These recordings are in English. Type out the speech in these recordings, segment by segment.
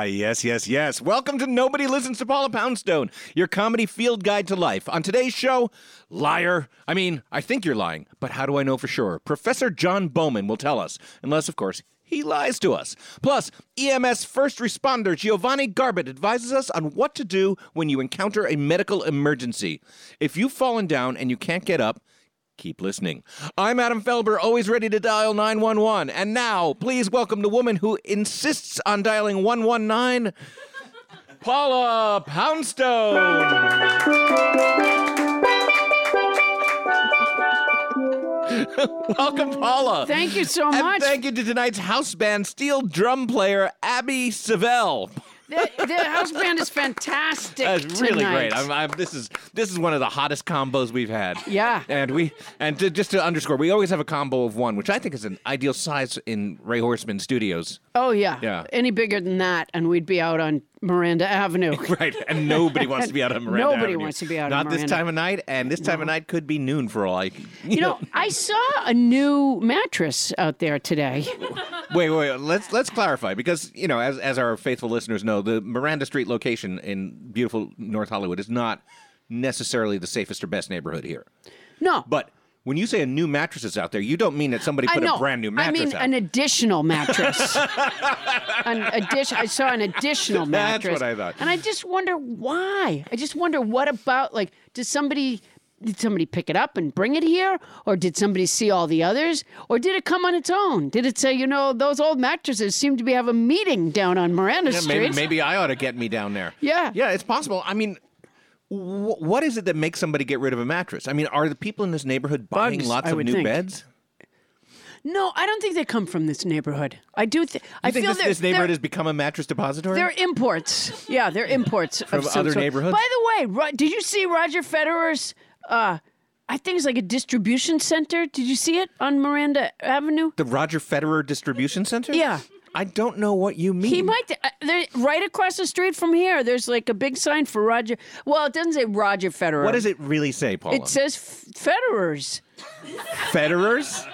Ah, yes, yes, yes. Welcome to Nobody Listens to Paula Poundstone, your comedy field guide to life. On today's show, liar. I mean, I think you're lying, but how do I know for sure? Professor John Bowman will tell us, unless, of course, he lies to us. Plus, EMS first responder Giovanni Garbett advises us on what to do when you encounter a medical emergency. If you've fallen down and you can't get up, keep listening. I'm Adam Felber, always ready to dial 911. And now, please welcome the woman who insists on dialing 119, Paula Poundstone. welcome, Paula. Thank you so And much. thank you to tonight's house band steel drum player, Abby Savell. The, the house band is fantastic. That's really tonight. great. I'm, I'm, this is this is one of the hottest combos we've had. Yeah. and we and to, just to underscore, we always have a combo of one, which I think is an ideal size in Ray Horseman Studios. Oh yeah. Yeah. Any bigger than that, and we'd be out on Miranda Avenue. Right, and nobody wants to be out on Miranda Nobody Avenue. wants to be out on Not this Miranda. time of night, and this time of night could be noon for all I. You, You know, I saw a new mattress out there today. wait, wait. Let's let's clarify because you know, as as our faithful listeners know, the Miranda Street location in beautiful North Hollywood is not necessarily the safest or best neighborhood here. No, But when you say a new mattress is out there, you don't mean that somebody put a brand new mattress I mean, out. an additional mattress. an addition. I saw an additional That's mattress. what I thought. And I just wonder why. I just wonder what about like does somebody did somebody pick it up and bring it here, or did somebody see all the others, or did it come on its own? Did it say, you know, those old mattresses seem to be have a meeting down on Miranda Yeah, Street? maybe, maybe I ought to get me down there. Yeah. Yeah, it's possible. I mean, wh- what is it that makes somebody get rid of a mattress? I mean, are the people in this neighborhood buying Bugs, lots I of would new think. beds? No, I don't think they come from this neighborhood. I do. Th- I I think feel this, they're- this neighborhood they're- has become a mattress depository. They're imports. Yeah, they're imports From of some other sort. neighborhoods? By the way, Ro- did you see Roger Federer's? Uh, I think it's like a distribution center. Did you see it on Miranda Avenue? the Roger Federer Distribution Center. Yeah. I don't know what you mean. He might. Uh, there, right across the street from here, there's like a big sign for Roger. Well, it doesn't say Roger Federer. What does it really say, Paula? It says F- Federer's. Federer's.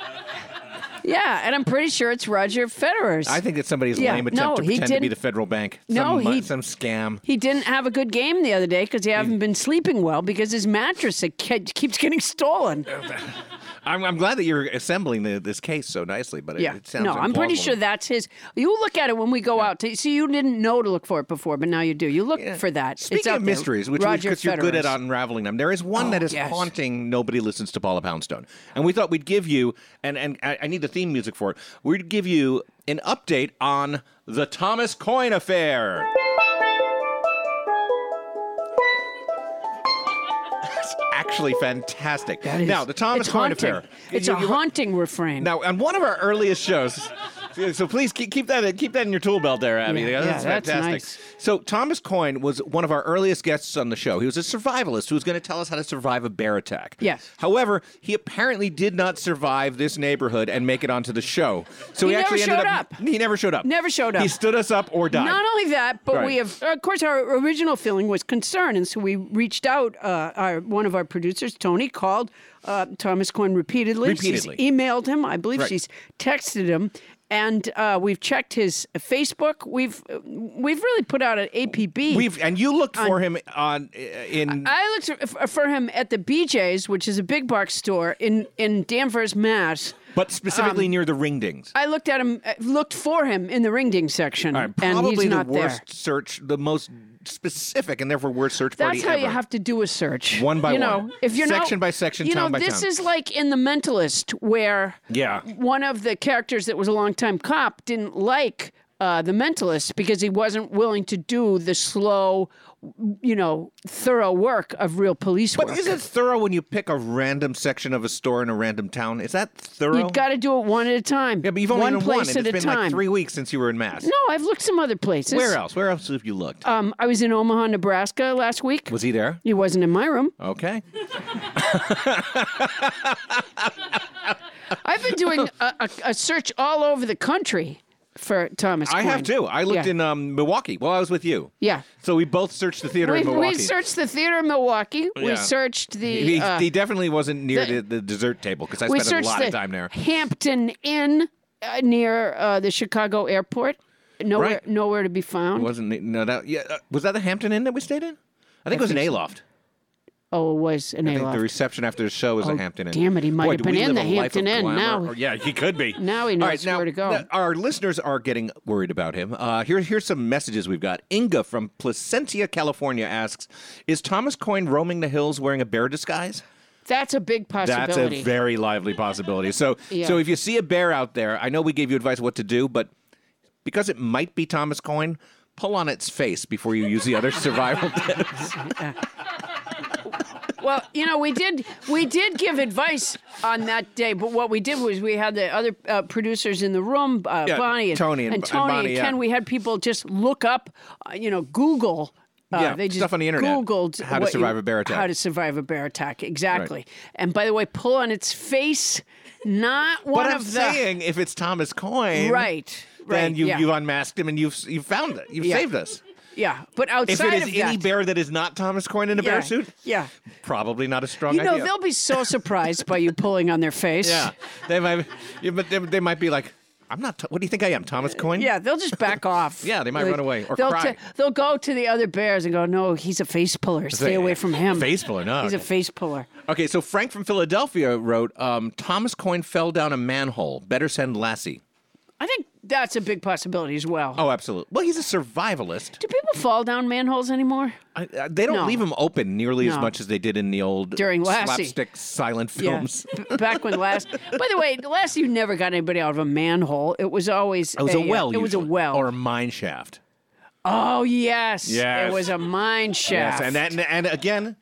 Yeah, and I'm pretty sure it's Roger Federer's. I think it's somebody's Yeah, lame attempt no, to he pretend to be the federal bank. No, some, mu- he- some scam. He didn't have a good game the other day because he hasn't been sleeping well because his mattress it ke- keeps getting stolen. I'm, I'm glad that you're assembling the, this case so nicely, but it, Yeah, it sounds no, I'm pretty sure that's his. You look at it when we go out to see. You didn't know to look for it before, but now you do. You look for that. it's Speaking out of there. mysteries, which Roger because you're good at unraveling them, there is one Oh, that is yes. haunting. Nobody listens to Paula Poundstone, and we thought we'd give you, and and I, I need the theme music for it. We'd give you an update on the Thomas Coyne affair. Actually fantastic. That is- now the Thomas it's affair. It's You- a you- haunting refrain. Now, on one of our earliest shows, so please keep, keep that keep that in your tool belt there, Abby. Yeah, that's yeah, that's fantastic. nice. So Thomas Coyne was one of our earliest guests on the show. He was a survivalist who was going to tell us how to survive a bear attack. Yes. However, he apparently did not survive this neighborhood and make it onto the show. So He he, actually ended up, up. He never showed up. Never showed up. He stood us up or died. Not only that, but Right. we have, of course, our original feeling was concern, and so we reached out. Uh, our one of our producers, Tony, called uh, Thomas Coyne repeatedly. Repeatedly. She's emailed him. I believe Right. she's texted him, and uh, we've checked his Facebook. We've we've really put out an APB. We've and you looked for him on in I looked for him at the BJ's, which is a big box store in in Danvers, Mass. But specifically near the ringdings. I looked at him, uh, looked for him in the ringding section, right, and probably he's the not worst there. search, the most specific and therefore worst search party That's how you have to do a search. One by you know, one. If you're Section not, by section, you town know, this town. is like in The Mentalist, where Yeah. one of the characters that was a longtime cop didn't like uh, the Mentalist because he wasn't willing to do the slow, you know, thorough work of real police But work. But is it thorough when you pick a random section of a store in a random town? Is that thorough? You've got to do it one at a time. yeah, but you've only one done place one, and at it's a been time. like three weeks since you were in Mass. No, I've looked some other places. Where else? Where else have you looked? Um, I was in Omaha, Nebraska last week. Was he there? He wasn't in my room. Okay. I've been doing a, a, a search all over the country for Thomas. I have Quinn. too. I looked Yeah. in um, Milwaukee. Well, I was with you. Yeah. So we both searched the theater We, in we searched the theater in Milwaukee. Yeah. We searched the. he, uh, he definitely wasn't near the- the, the dessert table because I we spent a searched lot the of time there. Hampton Inn uh, near uh, the Chicago airport. Nowhere, Right. nowhere to be found. Wasn't no that yeah uh, was that the Hampton Inn that we stayed in? I think it was an. Aloft. Oh, it was an I think the reception after the show was Oh, a Hampton Inn. damn it, he might Boy, have been in the Hampton Inn. Now- yeah, he could be. Now he knows right, now, where to go. our listeners are getting worried about him. Uh, here, here's some messages we've got. Inga from Placentia, California asks, "Is Thomas Coyne roaming the hills wearing a bear disguise?" That's a big possibility. That's a very lively possibility. So, Yeah. so if you see a bear out there, I know we gave you advice what to do, but because it might be Thomas Coyne, pull on its face before you use the other survival tips. Well, you know, we did we did give advice on that day, but what we did was we had the other uh, producers in the room, uh, Yeah, Bonnie and Tony and- and Tony Bonnie, yeah. Ken. We had people just look up, uh, you know, Google. Uh, Yeah, they just stuff on the internet. Googled How to what you- survive a bear attack. How to survive a bear attack, exactly. And by the way, pull on its face, not one But I'm of the saying, if it's Thomas Coyne, right, right. then you yeah. you've unmasked him and you've you've found it. You've Yeah. saved us. Yeah. But outside If it is any that, bear that is not Thomas Coyne in a yeah, bear suit, yeah. probably not a strong You know, idea. they'll be so surprised by you pulling on their face. yeah, they might. But they, they might be like, "I'm not. What do you think I am, Thomas Coyne?" Yeah, they'll just back off. Yeah, they might run away or they'll cry. they'll go to the other bears and go, "No, he's a face puller. Stay away from him. Face puller, no. He's a face puller." Okay, so Frank from Philadelphia wrote, um, "Thomas Coyne fell down a manhole. Better send Lassie." I think that's a big possibility as well. Oh, absolutely. Well, he's a survivalist. Do people fall down manholes anymore? I, I, they don't No. leave them open nearly as No. much as they did in the old During Lassie. slapstick silent films. Yeah. B- Back when last, by the way, the last you never got anybody out of a manhole. It was always It was a, uh, well. It was a usually, well. or a mine shaft. oh yes, Yes. It was a mine shaft. Yes, and that, and, and again,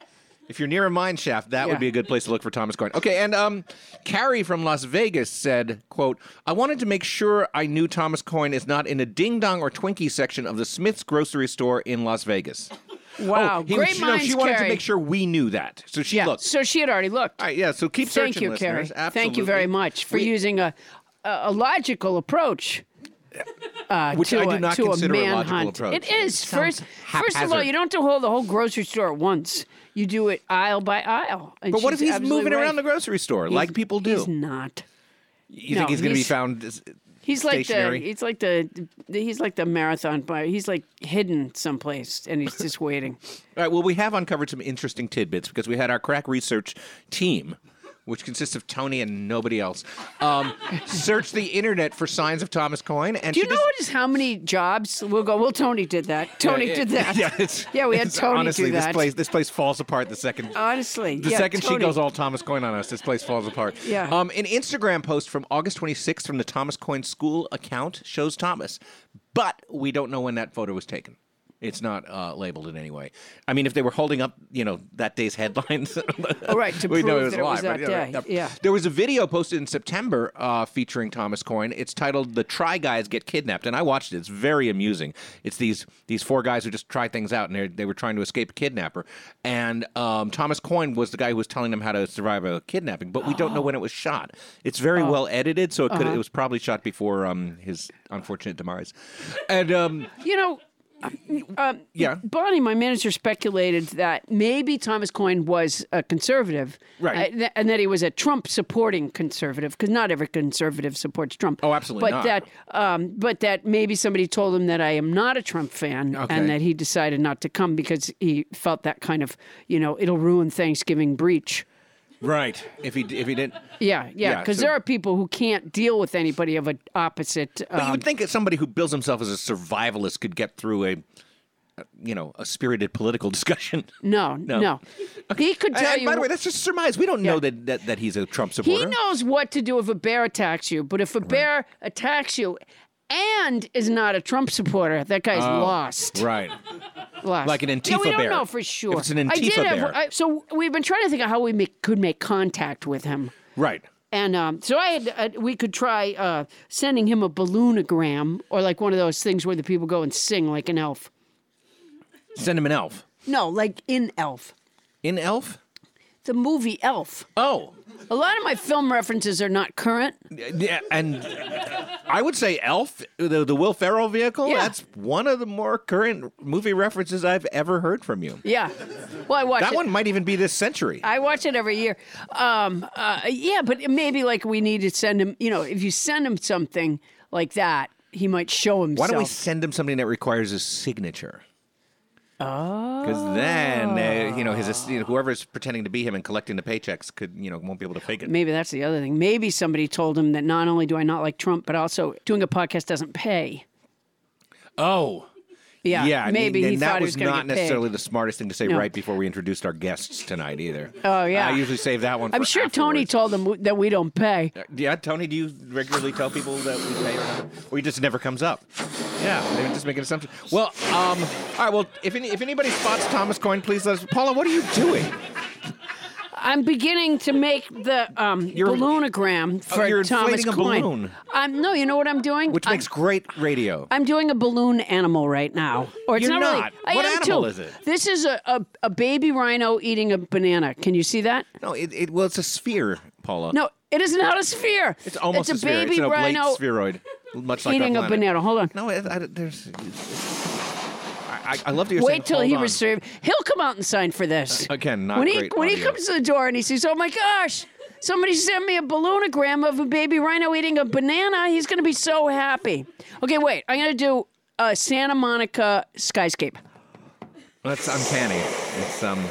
if you're near a mine shaft, that Yeah. would be a good place to look for Thomas Coyne. Okay, and um, Carrie from Las Vegas said, "quote I wanted to make sure I knew Thomas Coyne is not in a ding dong or Twinkie section of the Smith's grocery store in Las Vegas." wow, oh, he, great she, no, she wanted Carrie. to make sure we knew that, so she Yeah, looked. so she had already looked. All right, yeah. So keep Thank searching, you, Carrie. listeners. Thank you very much for We- using a, a logical approach. Uh, Which to I do a, not to consider a a logical manhunt. approach. It is It sounds first. First of all, you don't do whole the whole grocery store at once. You do it aisle by aisle. But what if he's moving right. around the grocery store like people do? He's not. you no, think he's going to be found? He's like the. He's like the. He's like the marathon buyer. He's like hidden someplace, and he's just waiting. All right. Well, we have uncovered some interesting tidbits because we had our crack research team, which consists of Tony and nobody else, um, search the internet for signs of Thomas Coyne. And Do you know just, how many jobs? We'll go. Well, Tony did that. Tony Yeah, did that. Yeah, it's, Yeah, we had Tony honestly, do this that. place this place falls apart the second. Honestly, the yeah, second she goes all Thomas Coyne on us, this place falls apart. Yeah. Um, an Instagram post from August 26th from the Thomas Coyne School account shows Thomas, but we don't know when that photo was taken. It's not uh, labeled in any way. I mean, if they were holding up, you know, that day's headlines, Oh, right, to know prove that it was live, that but, day. yeah. Yeah. There was a video posted in September uh, featuring Thomas Coyne. It's titled "The Try Guys Get Kidnapped," and I watched it. It's very amusing. It's these these four guys who just try things out, and they they were trying to escape a kidnapper. And um, Thomas Coyne was the guy who was telling them how to survive a kidnapping, but we don't know when it was shot. It's very Oh. well edited, so it Uh-huh. it was probably shot before um, his unfortunate demise. And um, You know, yeah. Bonnie, my manager, speculated that maybe Thomas Coyne was a conservative, Right. uh, th- and that he was a Trump supporting conservative, because not every conservative supports Trump. Oh, absolutely but not. that, um, but that maybe somebody told him that I am not a Trump fan, Okay. and that he decided not to come because he felt that kind of, you know, it'll ruin Thanksgiving breach. Right. If he if he didn't, Yeah, yeah, Yeah, because so- there are people who can't deal with anybody of an opposite. but you um, would think that somebody who bills himself as a survivalist could get through a, a, you know, a spirited political discussion. no, no, He could tell And you. by the way, that's just a surmise. We don't know that, that that he's a Trump supporter. He knows what to do if a bear attacks you, but if a bear attacks you and is not a Trump supporter, that guy's lost. Right. Lost. Oh. Like an Antifa yeah, Antifa we don't bear. know for sure. If it's an I did Antifa have- bear. I- so we've been trying to think of how we make, could make contact with him. Right. And um, so I had, uh, we could try uh, sending him a balloonogram or like one of those things where the people go and sing like an elf. Send him an elf. No, like in Elf, In elf? the movie Elf. Oh. A lot of my film references are not current. Yeah, and I would say Elf, the, the Will Ferrell vehicle, Yeah. that's one of the more current movie references I've ever heard from you. Yeah. Well, I watch That it. one might even be this century. I watch it every year. Um, uh, yeah, but maybe like we need to send him. You know, if you send him something like that, he might show himself. Why don't we send him something that requires his signature? Oh. Because then, uh, you know, his you know, whoever's pretending to be him and collecting the paychecks could, you know, won't be able to fake it. Maybe that's the other thing. Maybe somebody told him that not only do I not like Trump, but also doing a podcast doesn't pay. Oh, Yeah, yeah. I maybe he and thought that he was was not necessarily paid. the smartest thing to say No. right before we introduced our guests tonight either. Oh, yeah. I usually save that one. I'm sure Tony told them that we don't pay. Yeah, Tony, do you regularly tell people that we pay or not? Or he just never comes up? Yeah, they just make an assumption. Well, um, all right, well, if, any, if anybody spots Thomas Coyne, please let us. Paula, what are you doing? I'm beginning to make the um, You're- balloonogram for Oh, you're Thomas inflating a Coyne. balloon. Um, no, you know what I'm doing? Which I'm- makes great radio. I'm doing a balloon animal right now. Or it's You're not, not. really. I What am animal too. is it? This is a, a, a baby rhino eating a banana. Can you see that? No, it, it well, it's a sphere, Paula. No, it is not a sphere. it's almost it's a, sphere. baby it's an oblate rhino spheroid, much like eating a planet. banana. Hold on. No, it, I, there's. I, I love to hear. Wait till he "Hold on." receives. He'll come out and sign for this. Again, not when he when he comes to the door and he sees, oh my gosh, somebody sent me a balloonogram of a baby rhino eating a banana. He's going to be so happy. Okay, wait. I'm going to do a Santa Monica skyscape. That's uncanny. It's um,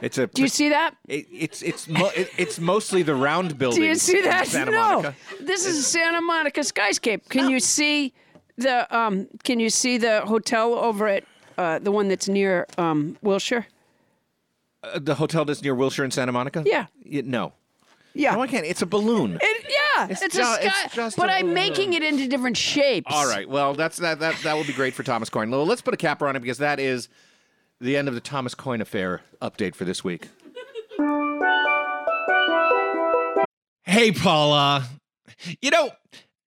it's a. Do you see that? It, it's it's mo- it, it's mostly the round building. Do you see that? Santa no. Monica. This is a Santa Monica skyscape. Can you see the um can you see the hotel over at uh, the one that's near um Wilshire? Uh, the hotel that's near Wilshire and Santa Monica. Yeah. Y- no. Yeah. No, I can't. It's a balloon. It, yeah, It's it's, ju- a it's sky, just but I'm making it into different shapes. All right. Well, that's that that that will be great for Thomas Coyne. Well, let's put a capper on it because that is the end of the Thomas Coyne affair update for this week. Hey, Paula. You know,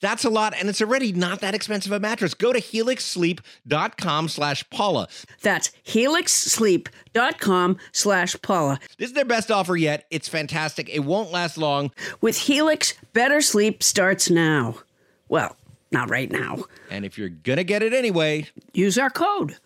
That's a lot, and it's already not that expensive a mattress. Go to helixsleep.com slash Paula. That's helixsleep.com slash Paula. This is their best offer yet. It's fantastic. It won't last long. With Helix, better sleep starts now. Well, not right now. And if you're going to get it anyway, use our code.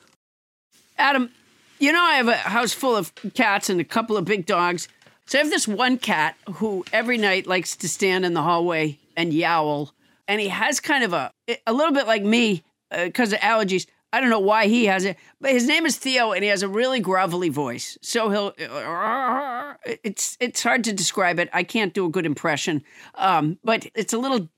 Adam, you know I have a house full of cats and a couple of big dogs. So I have this one cat who every night likes to stand in the hallway and yowl. And he has kind of a, a little bit like me because uh, of allergies. I don't know why he has it, but his name is Theo, and he has a really grovelly voice. So he'll, it's it's hard to describe it. I can't do a good impression, um, but it's a little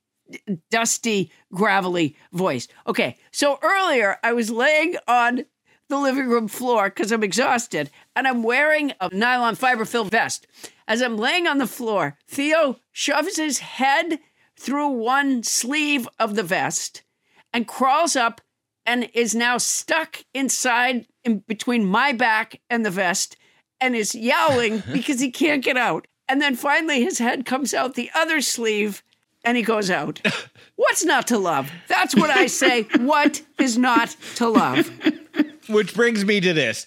dusty, gravelly voice. Okay, so earlier I was laying on the living room floor because I'm exhausted and I'm wearing a nylon fiber filled vest. As I'm laying on the floor, Theo shoves his head through one sleeve of the vest and crawls up and is now stuck inside in between my back and the vest and is yowling because he can't get out. And then finally his head comes out the other sleeve and he goes out. What's not to love? That's what I say. what is not to love? Which brings me to this.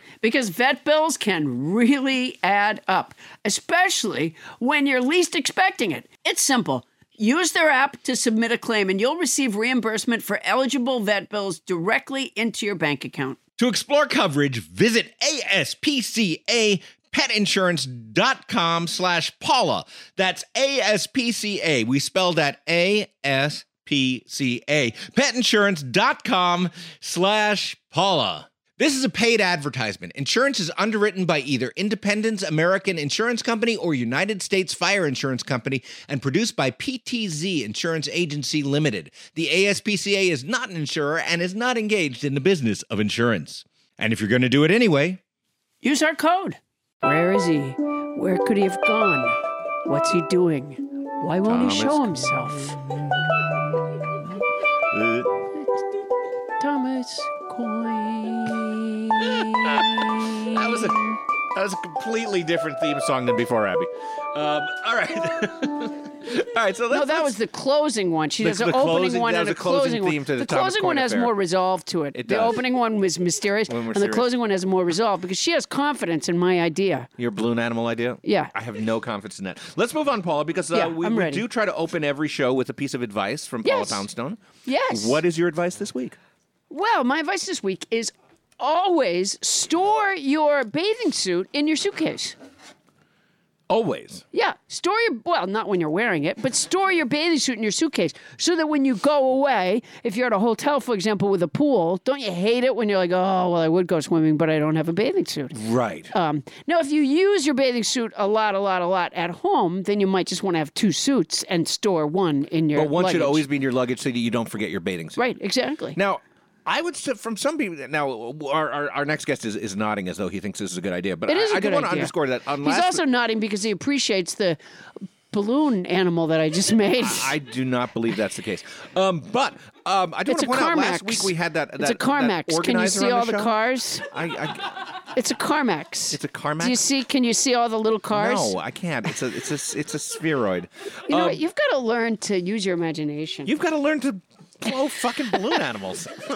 because vet bills can really add up, especially when you're least expecting it. It's simple. Use their app to submit a claim, and you'll receive reimbursement for eligible vet bills directly into your bank account. To explore coverage, visit ASPCA petinsurance.com slash Paula. That's ASPCA. We spelled that A-S-P-C-A. Petinsurance.com slash Paula. This is a paid advertisement. Insurance is underwritten by either Independence American Insurance Company or United States Fire Insurance Company and produced by PTZ Insurance Agency Limited. The ASPCA is not an insurer and is not engaged in the business of insurance. And if you're going to do it anyway, use our code. Where is he? Where could he have gone? What's he doing? Why won't Thomas. he show himself? Thomas Coyne. That was a that was a completely different theme song than before, Abby. Um, all right. All right, so no, that was the closing one. She the, does an opening closing, one and a closing, one. the, the closing one has more resolve to it. it the opening one was mysterious, and the closing one has more resolve because she has confidence in my idea. Your balloon animal idea? Yeah. I have no confidence in that. Let's move on, Paula, because uh, yeah, we, we do try to open every show with a piece of advice from yes. Paula Poundstone. Yes. What is your advice this week? Well, my advice this week is always store your bathing suit in your suitcase. Always. Yeah, store your well, not when you're wearing it, but store your bathing suit in your suitcase so that when you go away, if you're at a hotel, for example, with a pool, don't you hate it when you're like, oh, well, I would go swimming, but I don't have a bathing suit. Right. Um, now, if you use your bathing suit a lot, a lot, a lot at home, then you might just want to have two suits and store one in your. But one luggage. should always be in your luggage so that you don't forget your bathing suit. Right. Exactly. Now, I would say from some people now. Our, our, our, next guest is, is nodding as though he thinks this is a good idea. But it is I, a good I do want to underscore that. He's also nodding because he appreciates the balloon animal that I just made. I do not believe that's the case. Um, but um, I do it's want to point out last week we had that. It's a CarMax. Can you see all the, the cars? I, I, it's a CarMax. It's a CarMax. Do you see? Can you see all the little cars? No, I can't. It's a it's a it's a spheroid. You know um, what? You've got to learn to use your imagination. You've got to learn to blow fucking balloon animals.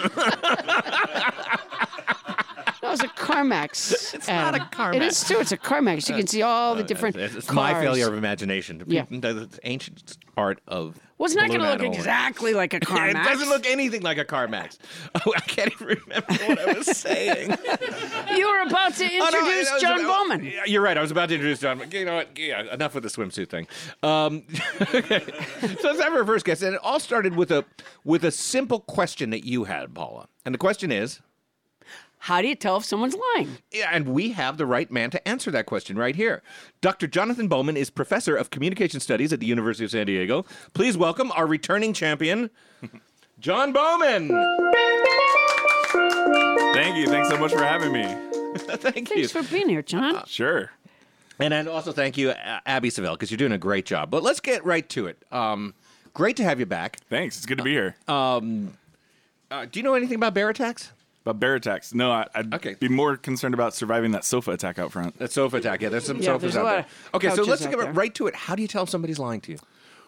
was a CarMax. It's not a Adam. It is too. It's a CarMax. You can see all the different. It's, it's cars. my failure of imagination. Yeah. The ancient art of. Well, it's not going to look animal. exactly like a car. It doesn't look anything like a CarMax. Oh, I can't even remember what I was saying. You were about to Oh, no, introduce John oh, Bowman. yeah, You're right. I was about to introduce John. but You know what? Yeah, enough with the swimsuit thing. Um, okay. So let's have our first guest, and it all started with a with a simple question that you had, Paula. And the question is, How do you tell if someone's lying? yeah, and we have the right man to answer that question right here. Dr. Jonathan Bowman is professor of communication studies at the University of San Diego. Please welcome our returning champion, John Bowman. Thank you. Thanks so much for having me. Thank you. Thanks for being here, John. Sure. And then also thank you, Abby Savell, because you're doing a great job. But let's get right to it. Um, great to have you back. Thanks. It's good to be here. Uh, do you know anything about bear attacks? About bear attacks. No, I, I'd Okay. be more concerned about surviving that sofa attack out front. That sofa attack. Yeah, there's some Yeah, sofas there's a out lot there. of Okay, so couches let's out get there. right to it. How do you tell if somebody's lying to you?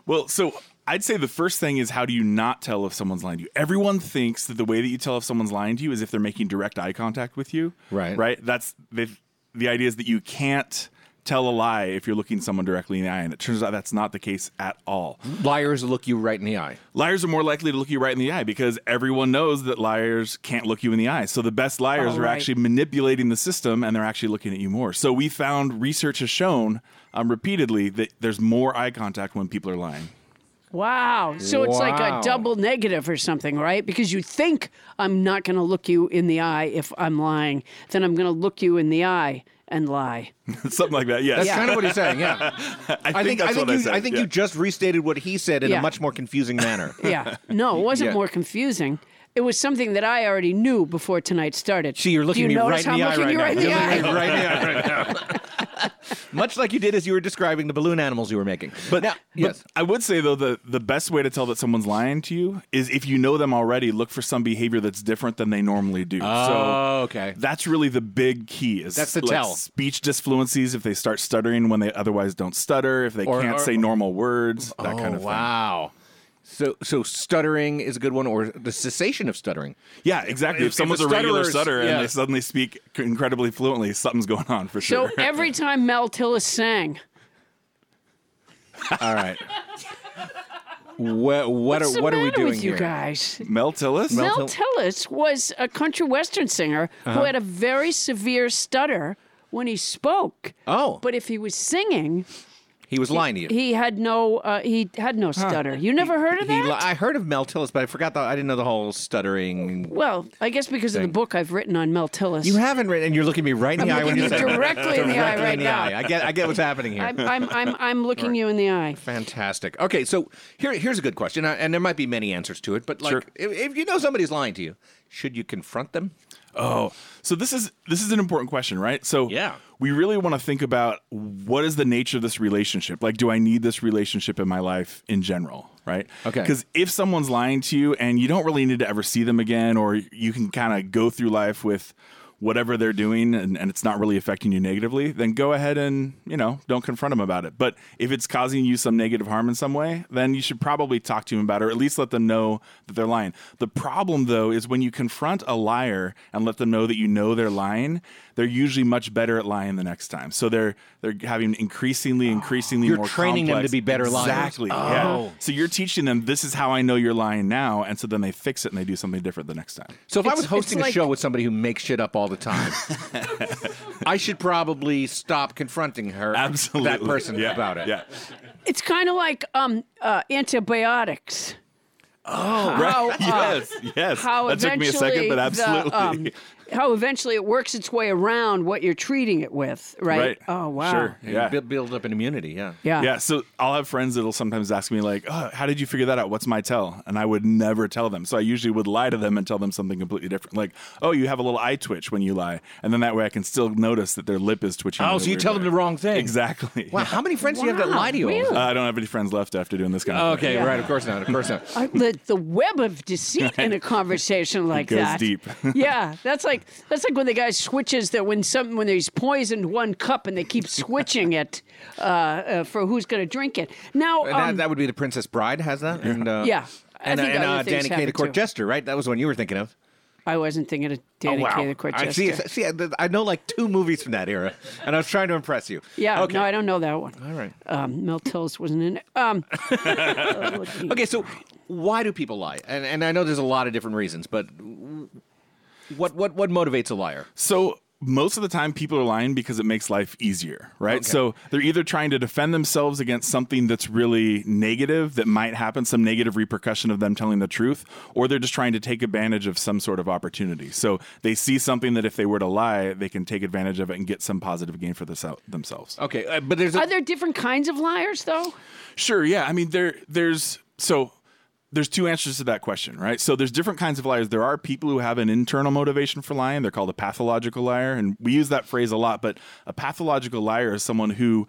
Well, so I'd say the first thing is how do you not tell if someone's lying to you? Everyone thinks that the way that you tell if someone's lying to you is if they're making direct eye contact with you. Right. Right. That's they've, the idea is that you can't tell a lie if you're looking someone directly in the eye, and it turns out that's not the case at all. Liars look you right in the eye. Liars are more likely to look you right in the eye because everyone knows that liars can't look you in the eye. So the best liars Oh, are right. actually manipulating the system and they're actually looking at you more. So we found research has shown um, repeatedly that there's more eye contact when people are lying. Wow. So it's like a double negative or something, right? Because you think I'm not going to look you in the eye if I'm lying, then I'm going to look you in the eye and lie. Something like that. Yes. That's kind of what he's saying. Yeah, I, I think that's I think what you I said. I think yeah. you just restated what he said in Yeah. a much more confusing manner. Yeah. No, it wasn't Yeah. more confusing. It was something that I already knew before tonight started. See, you're looking Do you me right notice in how the eye right you now. right in the You're looking eye? me right in the eye right now. Much like you did as you were describing the balloon animals you were making. But now, But yes. I would say though the the best way to tell that someone's lying to you is if you know them already, look for some behavior that's different than they normally do. Oh, so okay. That's really the big key. Is That's the like tell. Speech disfluencies if they start stuttering when they otherwise don't stutter, if they Or- can't or- say normal words, that oh, kind of thing. Oh, wow. So so stuttering is a good one, or the cessation of stuttering. Yeah, exactly. If- If, someone's if a a regular stutterer's- stutter yeah. and they suddenly speak incredibly fluently, something's going on for sure. So every time Mel Tillis sang, All right. what what what's are the what are we matter doing with you here? guys? Mel Tillis? Mel- Mel Tillis was a country western singer Uh-huh. who had a very severe stutter when he spoke. Oh, But if he was singing, he was lying to you. he had no uh, he had no stutter. You never heard of He that? li- I heard of Mel Tillis, but I forgot the I didn't know the whole stuttering. well, I guess because of the Thing. book I've written on Mel Tillis. You haven't written, and you're looking me right in the I'm eye when looking you you say directly in the eye right in the now. eye. I get I get what's happening here. I'm, I'm, I'm, I'm looking you in the eye. Fantastic. Okay, so here here's a good question, uh, and there might be many answers to it, but like Sure. if, if you know somebody's lying to you, should you confront them? Oh, so this is this is an important question, right? So Yeah. we really want to think about what is the nature of this relationship? Like, do I need this relationship in my life in general, right? Okay. Because if someone's lying to you and you don't really need to ever see them again, or you can kind of go through life with whatever they're doing and, and it's not really affecting you negatively, then go ahead and, you know, don't confront them about it. But if it's causing you some negative harm in some way, then you should probably talk to them about it or at least let them know that they're lying. The problem though is when you confront a liar and let them know that you know they're lying, they're usually much better at lying the next time. So they're they're having increasingly, increasingly You're more training them to be better liars. Exactly. Oh. Yeah. So you're teaching them this is how I know you're lying now, and so then they fix it and they do something different the next time. So if I was hosting a like- show with somebody who makes shit up all the time, I should probably stop confronting her, Absolutely. that person Yeah. about it. Yeah. It's kind of like um, uh, antibiotics. Oh, How, uh, yes, yes. How that took me a second, but absolutely. The, um, how eventually it works its way around what you're treating it with, right? right. Oh wow. Sure. You Yeah. build, build up an immunity, yeah. Yeah. Yeah, so I'll have friends that'll sometimes ask me like, oh, "How did you figure that out? What's my tell?" And I would never tell them. So I usually would lie to them and tell them something completely different, like, "Oh, you have a little eye twitch when you lie," and then that way I can still notice that their lip is twitching. Oh, so you weird tell them the wrong thing. Exactly. Wow, how many friends do you have that lie to you? really? Uh, I don't have any friends left after doing this kind of thing. Okay, Yeah. right. Of course not. Of course not. The, the web of deceit in a conversation like goes that. deep. yeah, that's like that's like when the guy switches that when some when he's poisoned one cup and they keep switching it uh, uh, for who's going to drink it. Now, um, that, that would be the Princess Bride has that, and uh, Yeah, I and, think and uh, Danny Kaye, the court too. jester, right? That was one you were thinking of. I wasn't thinking of Danny Kaye, the court Oh, I jester. see. See, I, I know like two movies from that era, and I was trying to impress you. Yeah, Okay. no, I don't know that one. All right. Um, Mel Tillis wasn't in it. Um, Okay, so why do people lie? And and I know there's a lot of different reasons, but what what what motivates a liar? So most of the time, people are lying because it makes life easier, right? So they're either trying to defend themselves against something that's really negative that might happen, some negative repercussion of them telling the truth, or they're just trying to take advantage of some sort of opportunity. So they see something that if they were to lie, they can take advantage of it and get some positive gain for themsel- themselves. Okay, uh, but there's a, are there different kinds of liars, though? Sure. Yeah. I mean, there, there's so there's two answers to that question, right? So there's different kinds of liars. There are people who have an internal motivation for lying. They're called a pathological liar, and we use that phrase a lot. But a pathological liar is someone who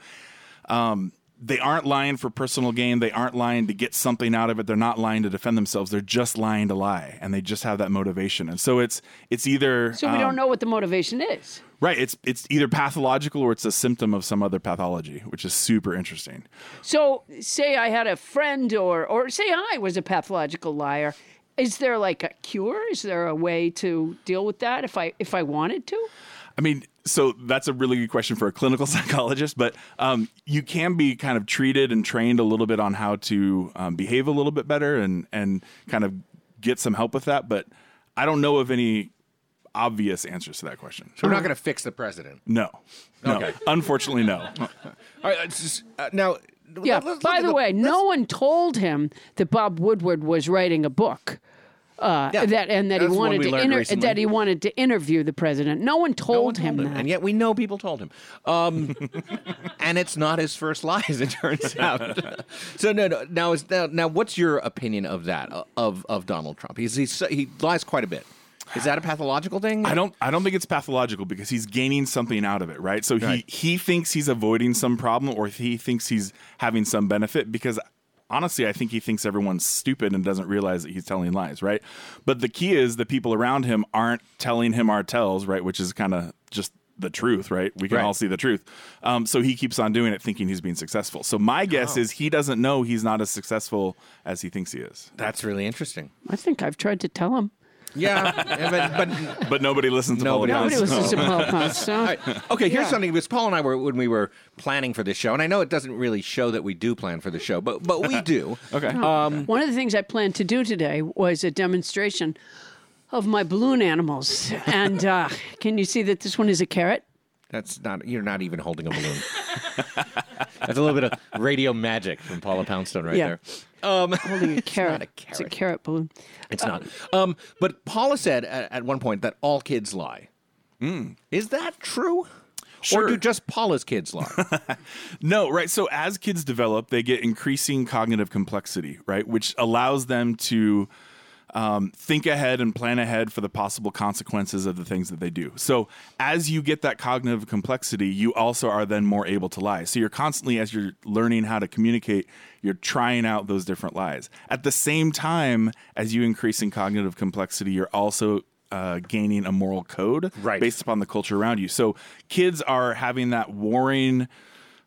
um, they aren't lying for personal gain. They aren't lying to get something out of it. They're not lying to defend themselves. They're just lying to lie, and they just have that motivation. And so it's it's either So we um, don't know what the motivation is. Right. It's it's either pathological or it's a symptom of some other pathology, which is super interesting. So, say I had a friend, or or say I was a pathological liar. Is there like a cure? Is there a way to deal with that if I if I wanted to? I mean, so that's a really good question for a clinical psychologist, but um, you can be kind of treated and trained a little bit on how to um, behave a little bit better and and kind of get some help with that. But I don't know of any obvious answers to that question. so we're not going to fix the president. No, no, Okay. unfortunately, no. All right, it's just, uh, now. Yeah. let's look By at the way, no one told him that Bob Woodward was writing a book. Uh, Yeah, that and that he that's one wanted we to learned inter- recently. that he wanted to interview the president. No one told, No one him, told that. and yet we know people told him. Um, and it's not his first lie, as it turns out. so no, no. Now, is now, now, what's your opinion of that uh, of of Donald Trump? He's, he's he lies quite a bit. Is that a pathological thing? I don't I don't think it's pathological because he's gaining something out of it, right? So Right. he he thinks he's avoiding some problem or he thinks he's having some benefit because honestly I think he thinks everyone's stupid and doesn't realize that he's telling lies, right? But the key is the people around him aren't telling him our tells, right, which is kind of just the truth, right? We can Right. all see the truth. Um, so he keeps on doing it thinking he's being successful. So my guess Oh. is he doesn't know he's not as successful as he thinks he is. That's really interesting. I think I've tried to tell him. Yeah, but, but But nobody listens to Nobody Paul Nobody Johnson. listens to Paul Ponce, so- All right. Okay, here's Yeah. something because Paul and I were when we were planning for this show, and I know it doesn't really show that we do plan for the show, but but we do. Okay. Um, One of the things I planned to do today was a demonstration of my balloon animals. And uh, can you see that this one is a carrot? That's not. You're not even holding a balloon. That's a little bit of radio magic from Paula Poundstone right Yeah. there. Um, Holding a carrot. not a It's a carrot. carrot balloon. It's not. Um, but Paula said at, at one point that all kids lie. Is that true? Sure. Or do just Paula's kids lie? No, right. So as kids develop, they get increasing cognitive complexity, right, which allows them to um, think ahead and plan ahead for the possible consequences of the things that they do. So as you get that cognitive complexity, you also are then more able to lie. So you're constantly, as you're learning how to communicate, you're trying out those different lies. At the same time as you increase in cognitive complexity, you're also uh, gaining a moral code Right. based upon the culture around you. So kids are having that warring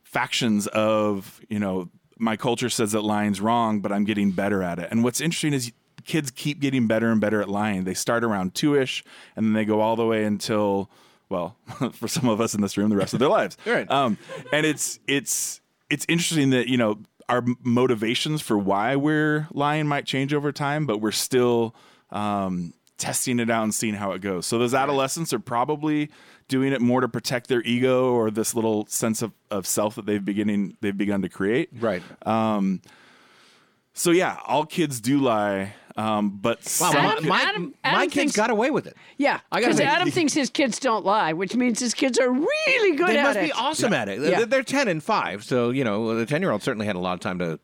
factions of you know my culture says that lying's wrong but i'm getting better at it and what's interesting is kids keep getting better and better at lying. They start around two-ish and then they go all the way until well for some of us in this room the rest of their lives. Right. um, and it's it's it's interesting that you know our motivations for why we're lying might change over time but we're still um, testing it out and seeing how it goes. So those adolescents are probably doing it more to protect their ego or this little sense of, of self that they've beginning they've begun to create. Right. so yeah all kids do lie um, but Wow, Adam- my, my, Adam- my Adam kids thinks- got away with it. Yeah, because say- Adam thinks his kids don't lie, which means his kids are really good They at it. They must it. be awesome at it. Yeah. They're, they're 10 and 5, so, you know, the 10 year old certainly had a lot of time to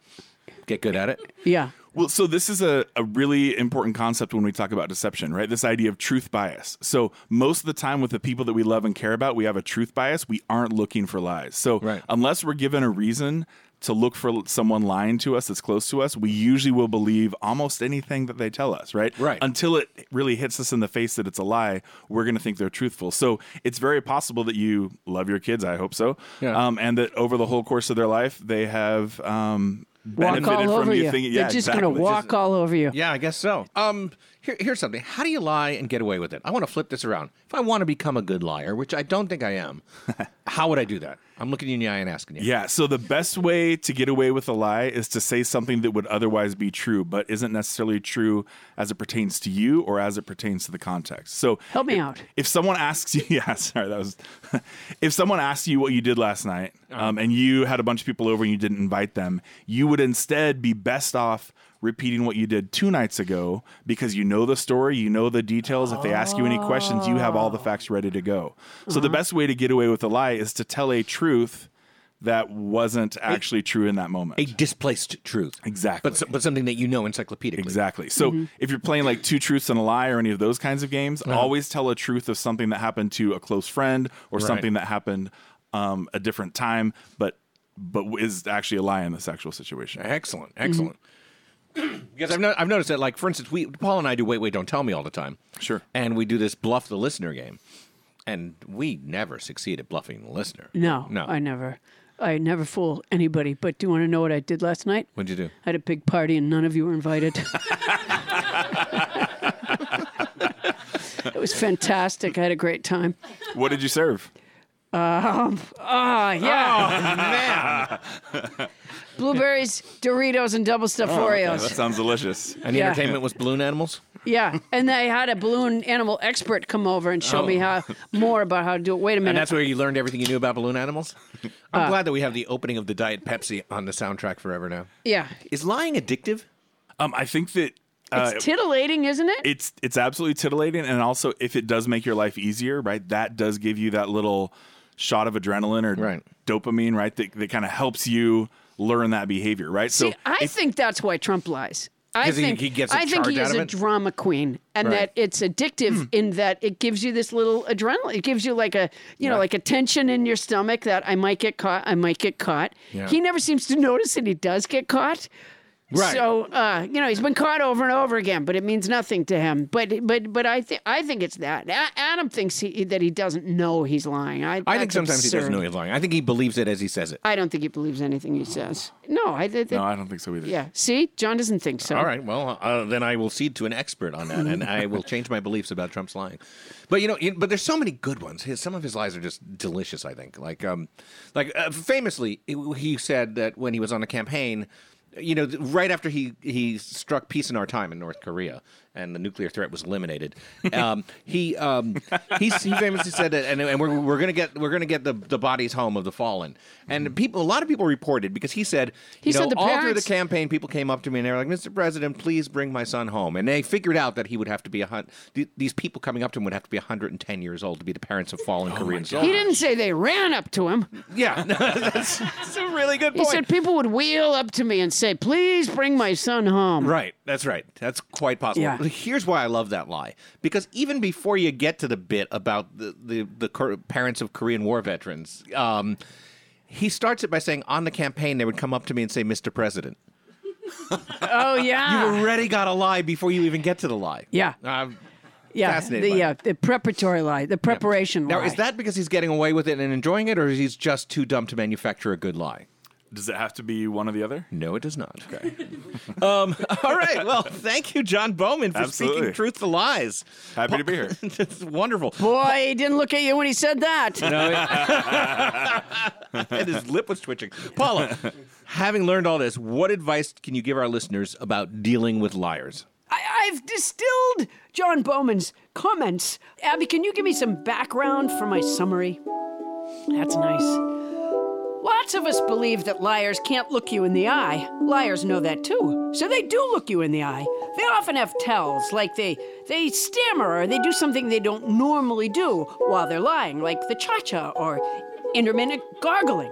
get good at it. Yeah. Well, so this is a, a really important concept when we talk about deception, right? This idea of truth bias. So most of the time with the people that we love and care about, we have a truth bias. We aren't looking for lies. So Right. unless we're given a reason to look for someone lying to us that's close to us, we usually will believe almost anything that they tell us, right? Right. Until it really hits us in the face that it's a lie, we're going to think they're truthful. So it's very possible that you love your kids. I hope so. Yeah. Um, and that over the whole course of their life, they have um, walk all from over you you. thinking- They're yeah, just exactly. gonna walk all over you. Yeah, I guess so. Um, here, here's something. How do you lie and get away with it? I want to flip this around. If I want to become a good liar, which I don't think I am, how would I do that? I'm looking you in the eye and asking you. Yeah, so the best way to get away with a lie is to say something that would otherwise be true, but isn't necessarily true as it pertains to you or as it pertains to the context. So Help me out. if someone asks you, yeah, sorry, that was, if someone asks you what you did last night, um, and you had a bunch of people over and you didn't invite them, you would instead be best off repeating what you did two nights ago because you know the story, you know the details. If they ask you any questions, you have all the facts ready to go. So the mm-hmm. best way to get away with a lie is to tell a truth that wasn't actually true in that moment. A displaced truth. Exactly. But, so- but something that you know encyclopedically. Exactly. So mm-hmm. if you're playing like two truths and a lie or any of those kinds of games, uh-huh. always tell a truth of something that happened to a close friend or something that happened um, a different time, but but is actually a lie in this actual situation. Excellent. Excellent. Mm-hmm. because I've, no, I've noticed that, like, for instance, we Paul and I do Wait, Wait, Don't Tell Me all the time. Sure. And we do this bluff the listener game. And we never succeed at bluffing the listener. No, No. I never, I never fool anybody. But do you want to know what I did last night? What'd you do? I had a big party and none of you were invited. it was fantastic. I had a great time. What did you serve? Ah, yeah. Man. Blueberries, Doritos, and double stuffed Oreos. That sounds delicious. And the Yeah. entertainment was balloon animals? Yeah, and they had a balloon animal expert come over and show me how more about how to do it. Wait a minute. And that's where you learned everything you knew about balloon animals? I'm glad that we have the opening of the Diet Pepsi on the soundtrack forever now. yeah, Is lying addictive? Um, I think that uh, it's titillating, isn't it? it's it's absolutely titillating, and also if it does make your life easier, right? That does give you that little shot of adrenaline or Right. dopamine, right? That that kind of helps you learn that behavior, right? See, I if- think that's why Trump lies. I think he gets a I think charge he out is of a drama queen, and Right. that it's addictive hmm. in that it gives you this little adrenaline. It gives you like a you know like a tension in your stomach that I might get caught. I might get caught. Yeah. He never seems to notice that he does get caught. Right. So uh, you know he's been caught over and over again, but it means nothing to him. But but but I think I think it's that A- Adam thinks he, that he doesn't know he's lying. I, I think sometimes he doesn't know he's lying. I think he believes it as he says it. I don't think he believes anything he says. No, I no, I don't think so either. yeah. See, John doesn't think so. All right. Well, uh, then I will cede to an expert on that, and I will change my beliefs about Trump's lying. But you know, but there's so many good ones. His, some of his lies are just delicious. I think, like, um, like uh, famously, he said that when he was on a campaign, you know, right after he he struck peace in our time in North Korea and the nuclear threat was eliminated, um, he um, he he famously said that, and, and we're, we're gonna get we're gonna get the, the bodies home of the fallen, and people a lot of people reported because he said He you know, said the all through the parents- campaign, people came up to me and they were like, "Mr. President, please bring my son home." And they figured out that he would have to be a hun- th- these people coming up to him would have to be 110 years old to be the parents of fallen Korean He soldiers. didn't say they ran up to him. Yeah, that's, that's a really good point. He point. said people would wheel up to me and say, "Please bring my son home." Right, that's right. That's quite possible. Yeah. Here's why I love that lie. Because even before you get to the bit about the, the, the parents of Korean War veterans, um, he starts it by saying, on the campaign, they would come up to me and say, Mr. President. Oh yeah. You already got a lie before you even get to the lie. Yeah. Uh, yeah. The uh, the preparatory lie, the preparation now, lie. is that because he's getting away with it and enjoying it, or is he just too dumb to manufacture a good lie? Does it have to be one or the other? No, it does not. Okay. um, all right. Well, thank you, John Bowman, for speaking Absolutely. truth to lies. Happy to be here. It's wonderful. Boy, he didn't look at you when he said that. and his lip was twitching. Paula, having learned all this, what advice can you give our listeners about dealing with liars? I, I've distilled John Bowman's comments. Abby, can you give me some background for my summary? That's nice. Lots of us believe that liars can't look you in the eye. Liars know that too. So they do look you in the eye. They often have tells, like they they stammer or they do something they don't normally do while they're lying, like the cha-cha or intermittent gargling.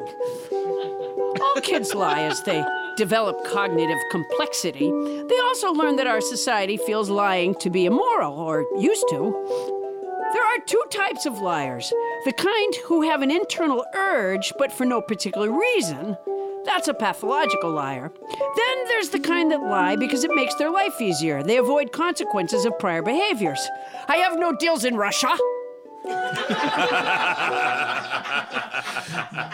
All kids lie as they develop cognitive complexity. They also learn that our society feels lying to be immoral, or used to. There are two types of liars the kind who have an internal urge, but for no particular reason. That's a pathological liar. Then there's the kind that lie because it makes their life easier. They avoid consequences of prior behaviors. I have no deals in Russia.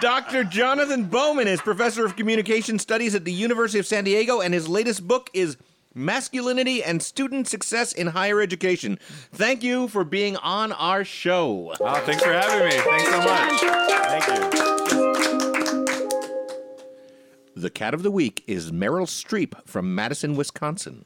Dr. Jonathan Bowman is professor of communication studies at the University of San Diego, and his latest book is Masculinity and Student Success in Higher Education. Thank you for being on our show. Oh, thanks for having me. Thanks so much. Thank you. The cat of the week is Meryl Streep from Madison, Wisconsin.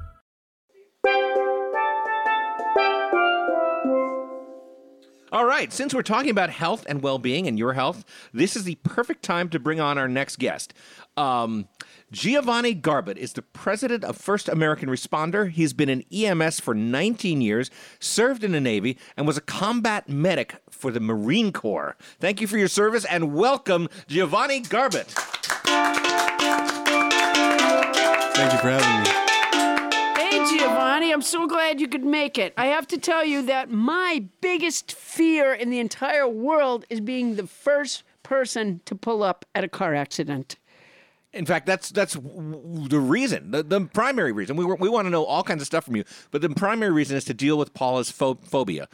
All right, since we're talking about health and well being and your health, this is the perfect time to bring on our next guest. Um, Giovanni Garbutt is the president of First American Responder. He's been in EMS for 19 years, served in the Navy, and was a combat medic for the Marine Corps. Thank you for your service and welcome, Giovanni Garbutt. Thank you for having me. Giovanni, I'm so glad you could make it. I have to tell you that my biggest fear in the entire world is being the first person to pull up at a car accident. In fact, that's that's the reason, the, the primary reason. We, we want to know all kinds of stuff from you, but the primary reason is to deal with Paula's pho- phobia.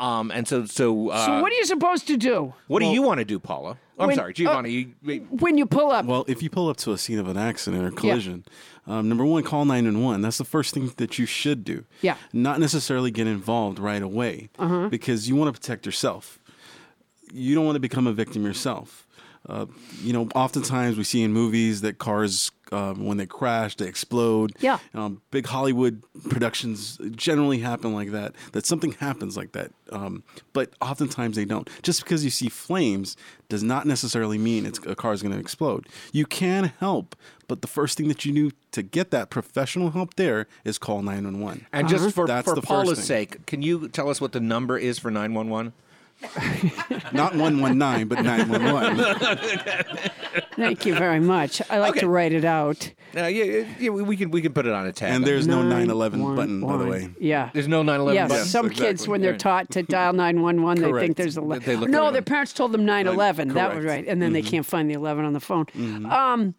Um, and so, so, uh, So, what are you supposed to do what do you want to do, Paula? I'm When- sorry, Giovanni. you, wait, when you pull up? Well, if you pull up to a scene of an accident or collision, um, number one, call 911. That's the first thing that you should do. Yeah. Not necessarily get involved right away because you want to protect yourself. You don't want to become a victim yourself. Uh, you know, oftentimes we see in movies that cars, um, when they crash, they explode. Yeah. Um, big Hollywood productions generally happen like that, that something happens like that. Um, but oftentimes they don't. Just because you see flames does not necessarily mean it's, a car is going to explode. You can help, but the first thing that you do to get that professional help there is call 911. and just for, That's for the first Paula's thing. sake, can you tell us what the number is for 911? Not 119, but 911. Thank you very much. I like Okay. to write it out. Uh, yeah, yeah, yeah, we can we can put it on a tab. and there's no 911 911. button, by the way. Yeah. there's no 911 Yes, button. some kids when they're taught to dial 911, they think there's a They- they look no. around. Their parents told them 911. that was. Mm-hmm. right, and then they can't find the 11 on the phone. Um,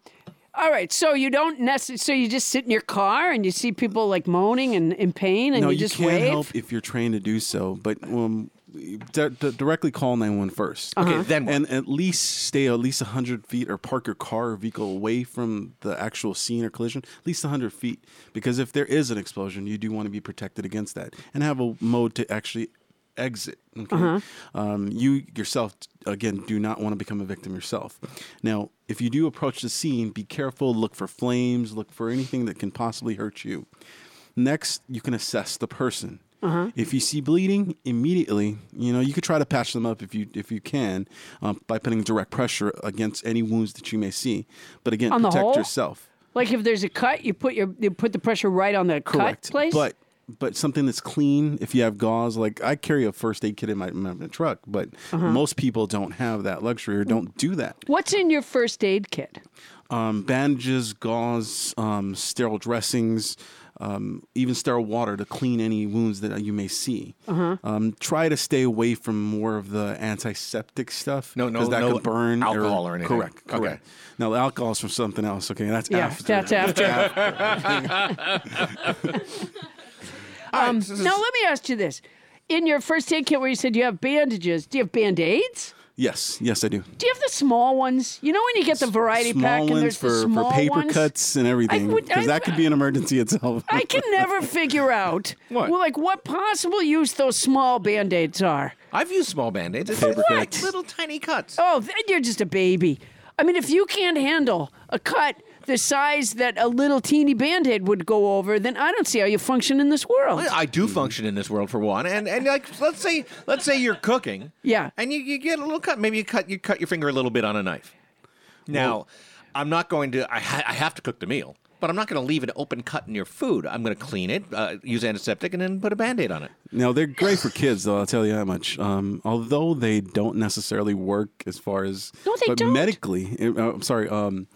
all right, so you don't necessarily. So you just sit in your car and you see people like moaning and in pain, and no, you you, just can wave. help if you're trained to do so, but um, di- di- directly call 911 first. Uh-huh. Okay, then what? and at least stay at least 100 feet or park your car or vehicle away from the actual scene or collision, at least 100 feet. Because if there is an explosion, you do want to be protected against that and have a mode to actually exit. Okay. Uh-huh. Um, you yourself, again, do not want to become a victim yourself. Now, if you do approach the scene, be careful, look for flames, look for anything that can possibly hurt you. Next, you can assess the person. Uh-huh. If you see bleeding immediately, you know you could try to patch them up if you if you can um, by putting direct pressure against any wounds that you may see. But again, On protect yourself. like if there's a cut, you put your you put the pressure right on the Correct. cut place. But but something that's clean. If you have gauze, like I carry a first aid kit in my, my truck, but Uh-huh. most people don't have that luxury or don't do that. what's in your first aid kit? Um, bandages, gauze, um, sterile dressings. Um, even sterile water to clean any wounds that you may see. Uh-huh. Um, try to stay away from more of the antiseptic stuff. No, no- 'cause that no could burn alcohol or anything. Correct, Okay. Now the alcohol is from something else. Okay, that's Yeah, after. that's after. um, now let me ask you this: in your first aid kit, where you said you have bandages, do you have band aids? Yes, yes, I do. Do you have the small ones? You know when you get the variety Small pack and ones there's for, the small ones for paper ones? cuts and everything, would- because I- that could be an emergency itself. I can never figure out What? well, like what possible use those small band aids are. I've used small band-aids. It's Paper little, cuts. little tiny cuts. Oh, then you're just a baby. I mean, if you can't handle a cut the size that a little teeny band aid would go over, then I don't see how you function in this world. I do function in this world for one, and and like let's say let's say you're cooking, Yeah. and you, you get a little cut. Maybe you cut you cut your finger a little bit on a knife. Now, I'm not going to. I, ha- I have to cook the meal. but I'm not going to leave an open cut in your food. I'm going to clean it, uh, use antiseptic, and then put a band-aid on it. Now they're great for kids, though. I'll tell you that much. Um, although they don't necessarily work as far as No, they but don't. medically. uh, I'm sorry. Um,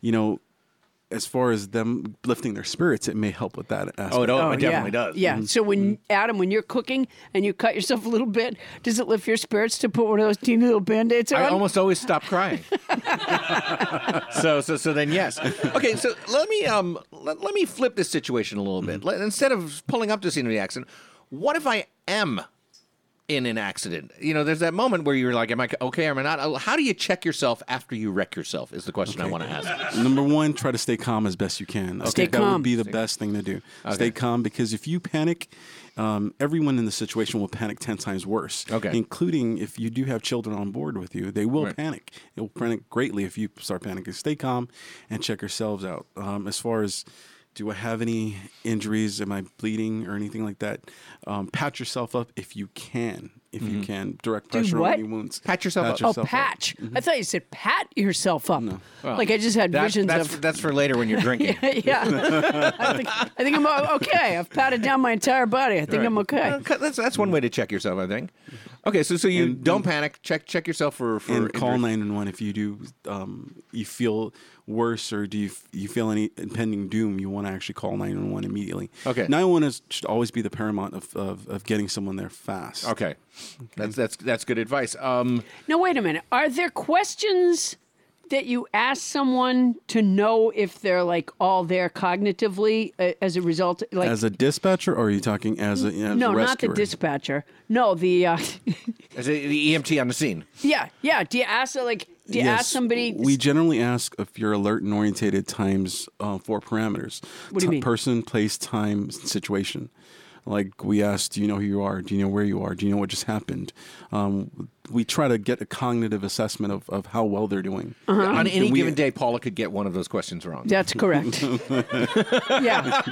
you know, as far as them lifting their spirits, it may help with that aspect. Oh, it, Oh, it definitely yeah. does. Yeah. Mm-hmm. So when mm-hmm. Adam, when you're cooking and you cut yourself a little bit, does it lift your spirits to put one of those teeny little band-aids on? I almost always stop crying. so so so then yes. Okay, so let me um let, let me flip this situation a little bit. Mm-hmm. Let, instead of pulling up the scene of the accident, what if I am in an accident? You know, there's that moment where you're like, am I okay am I not? How do you check yourself after you wreck yourself? Is the question I want to ask. Number one, try to stay calm as best you can. I Stay think that calm. would be the best thing to do. Stay calm because if you panic, um, everyone in the situation will panic ten times worse. Okay. including if you do have children on board with you, they will Right. panic. It will panic greatly if you start panicking. Stay calm and check yourselves out. Um, as far as do I have any injuries? Am I bleeding or anything like that? Um, pat yourself up if you can. If you mm-hmm. can, direct pressure what? on any wounds. Pat yourself up. Oh, yourself up. patch. Mm-hmm. I thought you said pat yourself up. Well, like I just had That- visions that's of. that's for later when you're drinking. yeah. I think, I think I'm okay. I've patted down my entire body. I think I'm okay. Uh, well, That's that's one way to check yourself, I think. Okay, so so you don't panic. Check check yourself for for and call 911 if you do um, you feel worse or do you, you feel any impending doom you want to actually call 911 immediately Okay. 911 should always be the paramount of, of, of getting someone there fast Okay, that's that's that's good advice. Um, Now, wait a minute. Are there questions that you ask someone to know if they're like all there cognitively uh, as a result? Like, as a dispatcher or are you talking as a, as no, a not the dispatcher. No, the uh, as a, the EMT on the scene. yeah, yeah. Do you ask like? Do you Yes, ask somebody? We generally ask if you're alert and orientated times uh, four parameters. What do you Ti- mean? Person, place, time, situation. Like we ask, do you know who you are? Do you know where you are? Do you know what just happened? Um, we try to get a cognitive assessment of, of how well they're doing. Uh-huh. On any we- given day, Paula could get one of those questions wrong. That's correct. yeah.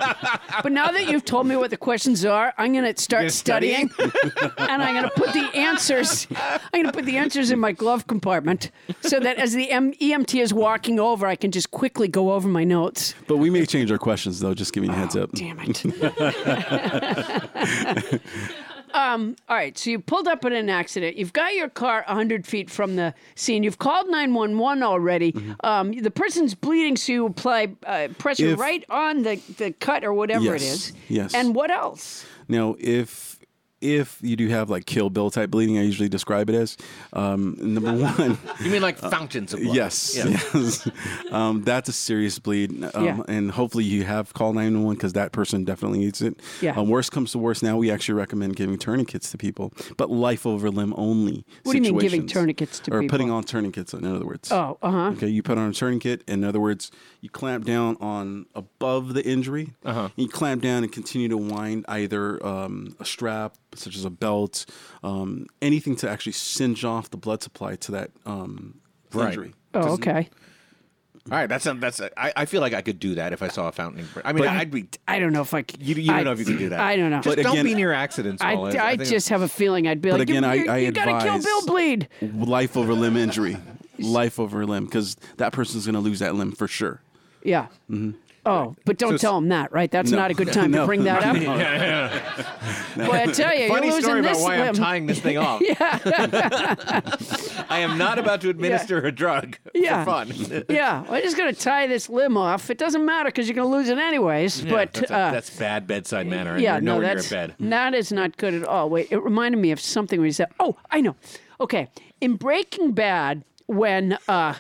But now that you've told me what the questions are, I'm going to start You're studying? studying, and I'm going to put the answers. I'm going to put the answers in my glove compartment so that as the M- EMT is walking over, I can just quickly go over my notes. But we may change our questions though. Just giving you a heads up. Damn it. um, all right, so you pulled up in an accident. You've got your car 100 feet from the scene. You've called 911 already. Um, the person's bleeding, so you apply uh, pressure Mm-hmm. If- right on the, the cut or whatever it Yes, is. yes. And what else? Now, if if you do have like Kill Bill type bleeding, I usually describe it as um, number one. You mean like fountains of blood? Yes, Yeah. yes. um, that's a serious bleed, um, Yeah. and hopefully you have called nine one one because that person definitely needs it. Yeah. Um, worst comes to worst, now we actually recommend giving tourniquets to people, but life over limb only. What do you mean giving tourniquets to people? or people? putting on tourniquets? In other words. Oh, uh huh. Okay, you put on a tourniquet. In other words, you clamp down on above the injury. Uh-huh. You clamp down and continue to wind either um, a strap, such as a belt, um, anything to actually singe off the blood supply to that um, Right. injury. Oh, okay. All right, that's a, that's. A, I, I feel like I could do that if I saw a fountain. I mean, I'd be. I don't know if I c- You, you don't I- know if you could do that. I don't know. Just But don't again- be near accidents. I, Paula. I, just have a feeling I'd be But like, again, you, I- you, I you gotta kill Bill Bleed. life over limb injury, life over limb, because that person's going to lose that limb for sure. Yeah. Mm-hmm. Oh, but don't tell him that, right? That's not a good time to bring that up. Boy, I tell you, Funny you're losing story about this why I'm tying this thing off. I am not about to administer a drug Yeah. for fun. yeah, I'm just gonna tie this limb off. It doesn't matter because you're gonna lose it anyways. but that's, a- uh, that's bad bedside manner. And yeah, no, that's you're in bed. that is not good at all. Wait, it reminded me of something you said, "Oh, I know." Okay, in Breaking Bad, when uh,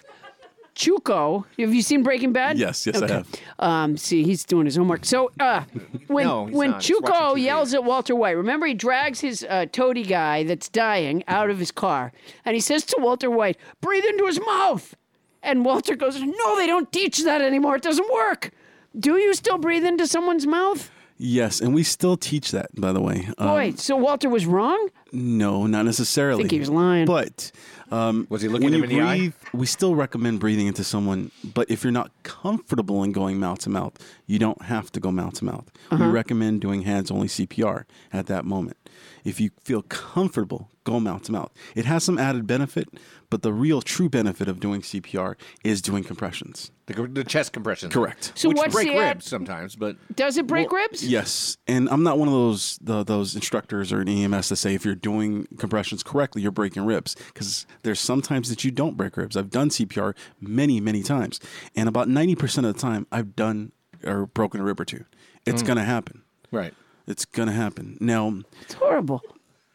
Tuco, have you seen Breaking Bad? Yes, yes, I have. Um, see, he's doing his homework. So, uh, when No, he's when not. He's watching Tuco TV. yells at Walter White, remember he drags his uh, toady guy that's dying out of his car, and he says to Walter White, "Breathe into his mouth." And Walter goes, "No, they don't teach that anymore. It doesn't work." Do you still breathe into someone's mouth? Yes, and we still teach that, by the way. Um, Boy, so Walter was wrong? no, not necessarily. think he was lying. But um, Was he looking when him you in the eye? breathe, we still recommend breathing into someone. But if you're not comfortable in going mouth to mouth, you don't have to go mouth to mouth. Uh-huh. We recommend doing hands only CPR at that moment. If you feel comfortable, go mouth to mouth. It has some added benefit, but the real true benefit of doing CPR is doing compressions. The, the chest compressions. Correct. So Which what's break the ad- ribs sometimes, but Does it break ribs? Yes, and I'm not one of those the, those instructors or an EMS to say if you're doing compressions correctly, you're breaking ribs because there's sometimes that you don't break ribs. I've done CPR many, many times, and about 90% of the time, I've done or broken a rib or two. It's mm. gonna happen. right. It's gonna happen. Now, It's horrible.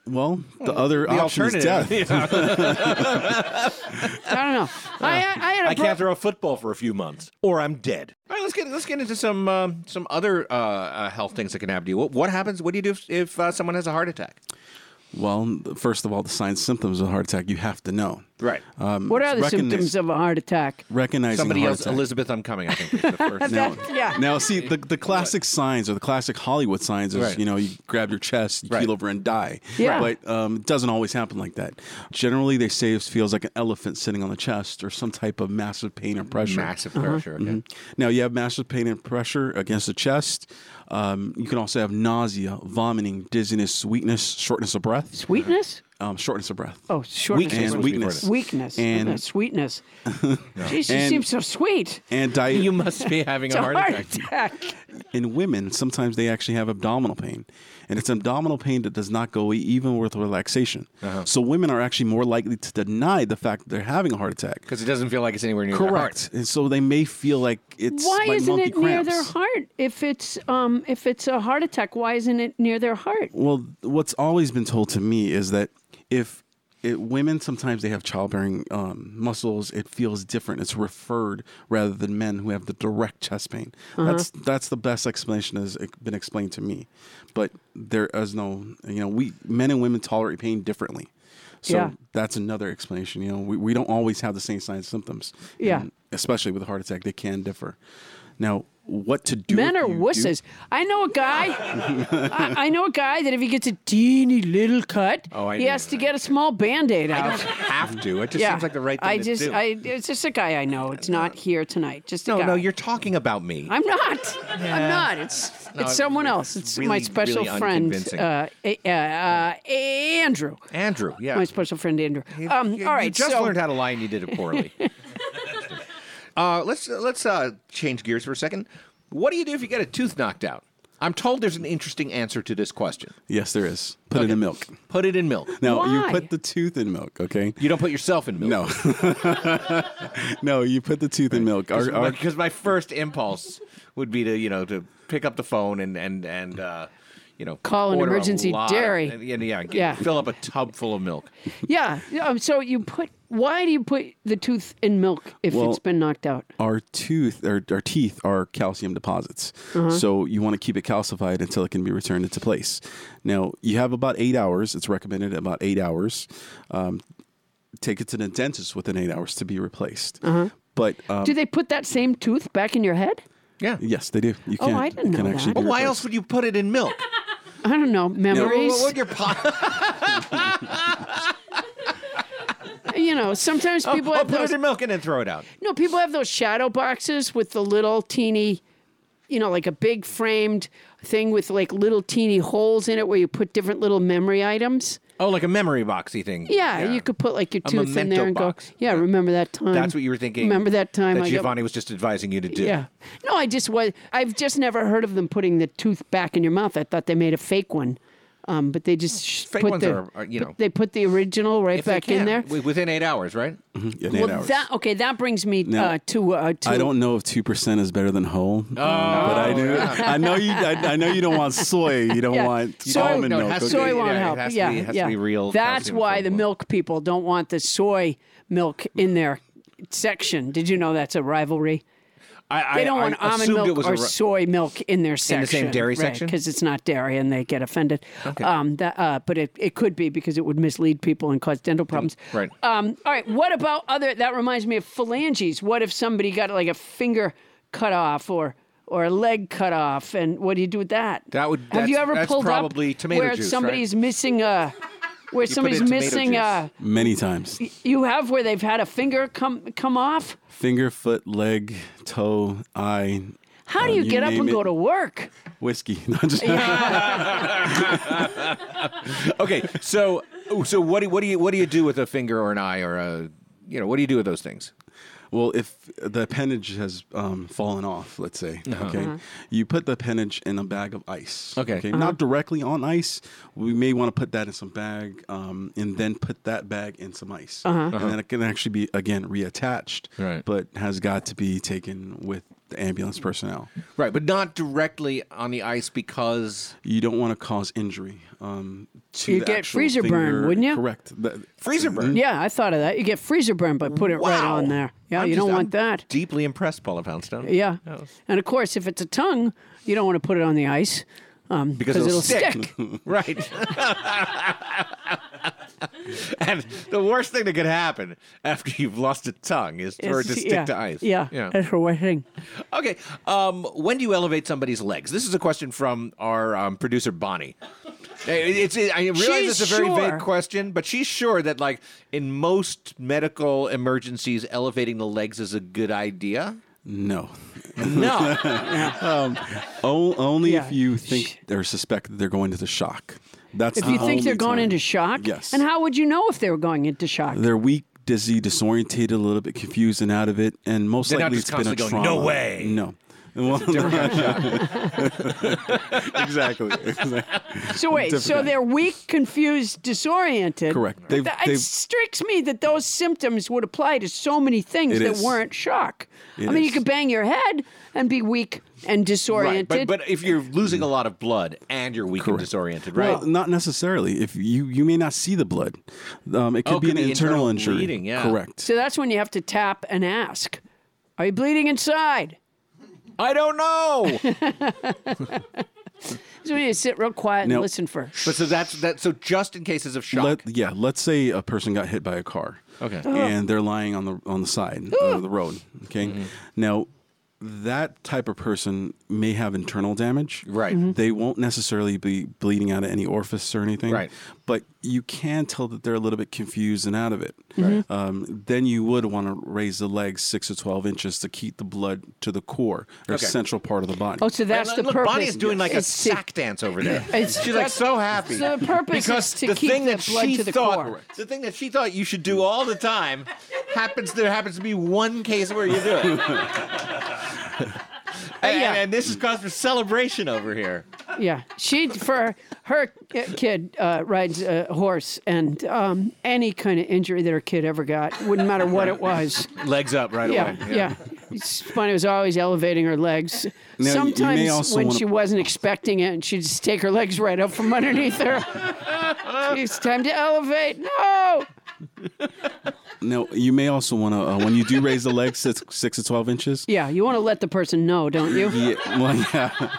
well, the other The option is death. alternative. I don't know. I, I, I had a I bro- can't throw a football for a few months, or I'm dead. All right, let's get let's get into some um, some other uh, uh, health things that can happen to you. What, what happens? What do you do if, if uh, someone has a heart attack? Well, first of all, the signs symptoms of a heart attack you have to know. Right. Um, What are the recognize- symptoms of a heart attack? recognizing Somebody a heart else, attack. Elizabeth, I'm coming. I think is the first. Now, yeah. now see the, the classic signs or the classic Hollywood signs is Right. you know you grab your chest, you Right. keel over and die. Yeah. But um, it doesn't always happen like that. Generally, they say it feels like an elephant sitting on the chest or some type of massive pain or pressure. Massive pressure. Okay. Now you have massive pain and pressure against the chest. Um, you can also have nausea, vomiting, dizziness, weakness, shortness of breath. Sweetness? Um, shortness of breath. Oh, shortness. and of breath. weakness. Weakness. And- Okay, sweetness. Jeez, you And- seem so sweet. And diet. You must be having It's a a heart heart attack. Attack. in women, sometimes they actually have abdominal pain. And it's abdominal pain that does not go away even with relaxation. Uh-huh. So women are actually more likely to deny the fact that they're having a heart attack. Because it doesn't feel like it's anywhere near their heart. Correct. And so they may feel like it's Why like isn't monkey it near their heart? If it's um if it's a heart attack, why isn't it near their heart? Well, what's always been told to me is that if it, women sometimes they have childbearing um, muscles, it feels different. It's referred rather than men who have the direct chest pain. Uh-huh. That's that's the best explanation has been explained to me. But there is no, you know, we men and women tolerate pain differently. So Yeah. that's another explanation. You know, we, we don't always have the same signs and symptoms. Yeah. And especially with a heart attack, they can differ. Now, what to do? Men are you do- wusses. I know a guy. I, I know a guy that if he gets a teeny little cut, Oh, he knew has to get a small band-aid I out. don't have to. It just yeah, seems like the right thing I to just, do. I, it's just a guy I know. It's not here tonight. Just a no, guy. no, you're talking about me. I'm not. I'm not. It's No, it's someone it's else. It's really, my special really friend, uh, uh, uh, Andrew. Andrew, yeah. My special friend Andrew. You- Um, you, all right, you just so learned how to lie and you did it poorly. uh, let's let's uh, change gears for a second. What do you do if you get a tooth knocked out? I'm told there's an interesting answer to this question. Yes, there is. Put it in milk. Put it in milk. Now you put the tooth in milk, okay? You don't put yourself in milk. No, no, you put the tooth in milk. Our, our, because my first impulse would be to you know to pick up the phone and and and uh, you know Call an emergency lot- dairy. and, and yeah, get- Yeah. fill up a tub full of milk. yeah, um, so you put. Why do you put the tooth in milk if Well- it's been knocked out? our tooth, our, our teeth are calcium deposits. So you want to keep it calcified until it can be returned into place. Now you have about eight hours. It's recommended about eight hours. Um, take it to the dentist within eight hours to be replaced. But um, Do they put that same tooth back in your head? Yeah. yes, they do. You Oh, can. I didn't can know actually that. Well, why else would you put it in milk? I don't know. Memories. What would your po- you know, sometimes people oh, have put those. it in milk and then throw it out. No, people have those shadow boxes with the little teeny, you know, like a big framed thing with like little teeny holes in it where you put different little memory items. Oh, like a memory boxy thing. Yeah, you could put like your A tooth in memento there and box. go, yeah, remember that time. That's what you were thinking. Remember that time that I got- Giovanni was just advising you to do. Yeah. No, I just was. I've just never heard of them putting the tooth back in your mouth. I thought they made a fake one, um, but they just sh- Fake put ones the, are- are, you know- they put the original right If they back in can, there. wi- within eight hours, right? in eight well, hours? that okay. That brings me Now, uh, to uh, to. I don't know if two percent is better than whole, but I do. I know you. I, I know you don't want soy. You don't Yeah. want Soy- almond no, it milk. has to okay? soy be- won't yeah, it help. has to yeah, be- it has to yeah. be real That's calcium why the milk. milk people don't want the soy milk in their section. Did you know that's a rivalry? I, They don't want I almond assumed it milk or a, soy milk in their section. In the same dairy section? because it's not dairy and they get offended. Um, that, uh, but it, it could be because it would mislead people and cause dental problems. right. Um, all right. What about other? That reminds me of phalanges. What if somebody got like a finger cut off or or a leg cut off, and what do you do with that? That would- Have you ever that's pulled probably up tomato where juice, somebody's missing a where put somebody's missing juice. a Many times. you have where they've had a finger come come off? Finger, foot, leg, toe, eye. How uh, do you, you get up and it. go to work? Whiskey. No, just Okay, so so what do what do you what do you do with a finger or an eye or a you know what do you do with those things? Well, if the appendage has um, fallen off, let's say, Uh-huh. okay, you put the appendage in a bag of ice. Okay. Uh-huh. Not directly on ice. We may want to put that in some bag um, and then put that bag in some ice. Uh-huh. And then it can actually be, again, reattached, Right. but has got to be taken with the ambulance personnel. Right, but not directly on the ice because You don't want to cause injury um, to You'd the get actual freezer burn, finger. wouldn't you? Correct. The- freezer burn. Yeah, I thought of that. You get freezer burn by putting it right Wow. on there. Yeah, I'm you just- don't I'm want that. Deeply impressed, Paula Poundstone. Yeah. And of course, if it's a tongue, you don't want to put it on the ice um, Because it'll, it'll stick. stick. Right. and the worst thing that could happen after you've lost a tongue is for it to stick yeah, to ice. Yeah, Yeah. that's the worst thing. Okay. Um, when do you elevate somebody's legs? This is a question from our um, producer Bonnie. It's, I realize She's it's a very sure. vague question, but she's sure that, like in most medical emergencies, elevating the legs is a good idea. No. No. O- only Yeah. if you think or suspect that they're going to the shock. That's If the you think they're only going time. into shock, Yes. And how would you know if they were going into shock? They're weak, dizzy, disorientated, a little bit confused and out of it, and most They're not likely just it's been a constantly trauma. "No way." No. Well, exactly. exactly. So wait, so Different. they're weak, confused, disoriented. Correct. They've- That- they've- it strikes me that those symptoms would apply to so many things It that is. weren't shock. It I mean, you could bang your head and be weak and right. disoriented. But, but if you're losing a lot of blood and you're weak and disoriented, right? Well, not necessarily. If you you may not see the blood, um, it could Oh, be could an be internal internal, injury. bleeding, yeah. Correct. so that's when you have to tap and ask, "Are you bleeding inside?" I don't know. So you sit real quiet and Now- listen for. but so that's that. So just in cases of shock. Let, yeah, let's say a person got hit by a car. Okay. And they're lying on the on the side of the road. Okay. Mm-hmm. Now, that type of person may have internal damage. Right. Mm-hmm. Mhm. They won't necessarily be bleeding out of any orifice or anything. Right. But you can tell that they're a little bit confused and out of it. Mm-hmm. Um, then you would want to raise the legs six to twelve inches to keep the blood to the core or Okay. central part of the body. Oh, so that's And the look, purpose. Bonnie is doing like a It's to- sack dance over there. It's- She's like so happy. so the purpose because is to the keep thing the that blood she to the thought, core. the thing that she thought you should do all the time, happens there happens to be one case where you do it. and, Yeah. and this is cause for celebration over here. Yeah, she for her kid uh, rides a horse, and um, any kind of injury that her kid ever got, wouldn't matter what it was. Legs up right Yeah, away. yeah. It's funny. It was always elevating her legs. Now, you- you may Sometimes when wanna- she wasn't expecting it, and she'd just take her legs right up from underneath her. it's time to elevate. No. Now, you may also want to, uh, when you do raise the legs six, six to 12 inches. Yeah, you want to let the person know, don't you? Yeah, well, yeah,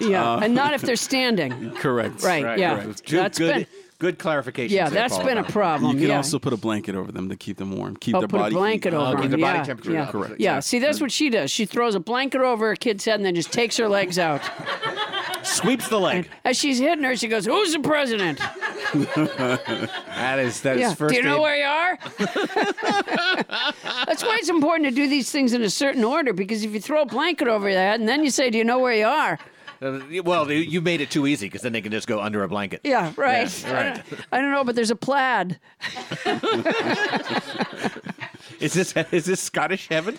Yeah, and not if they're standing. correct. Right. Right, yeah, right. Good, that's good, been. good clarification. Yeah, that's Paula. been a problem. You can yeah. also put a blanket over them to keep them warm, keep Oh, their put body a blanket heat. over keep them. the body yeah, temperature yeah. up. Correct. Yeah, see, that's what she does. She throws a blanket over her kid's head and then just takes her legs out. Sweeps the leg. As she's hitting her, she goes, "Who's the president?" That is that is Yeah. first Do you know aid. where you are? That's why it's important to do these things in a certain order because if you throw a blanket over your head and then you say, "Do you know where you are?" Uh, Well, you- you made it too easy because then they can just go under a blanket. Yeah, right. Yeah, right. I don't know, but there's a plaid. Is this is this Scottish heaven?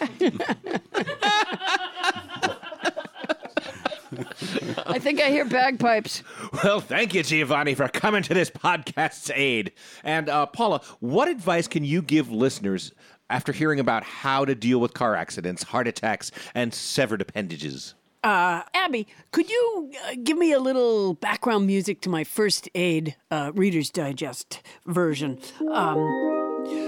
I think I hear bagpipes. Well, thank you, Giovanni, for coming to this podcast's aid. And uh, Paula, what advice can you give listeners after hearing about how to deal with car accidents, heart attacks, and severed appendages? Abby, could you uh, give me a little background music to my first aid uh, Reader's Digest version? Um,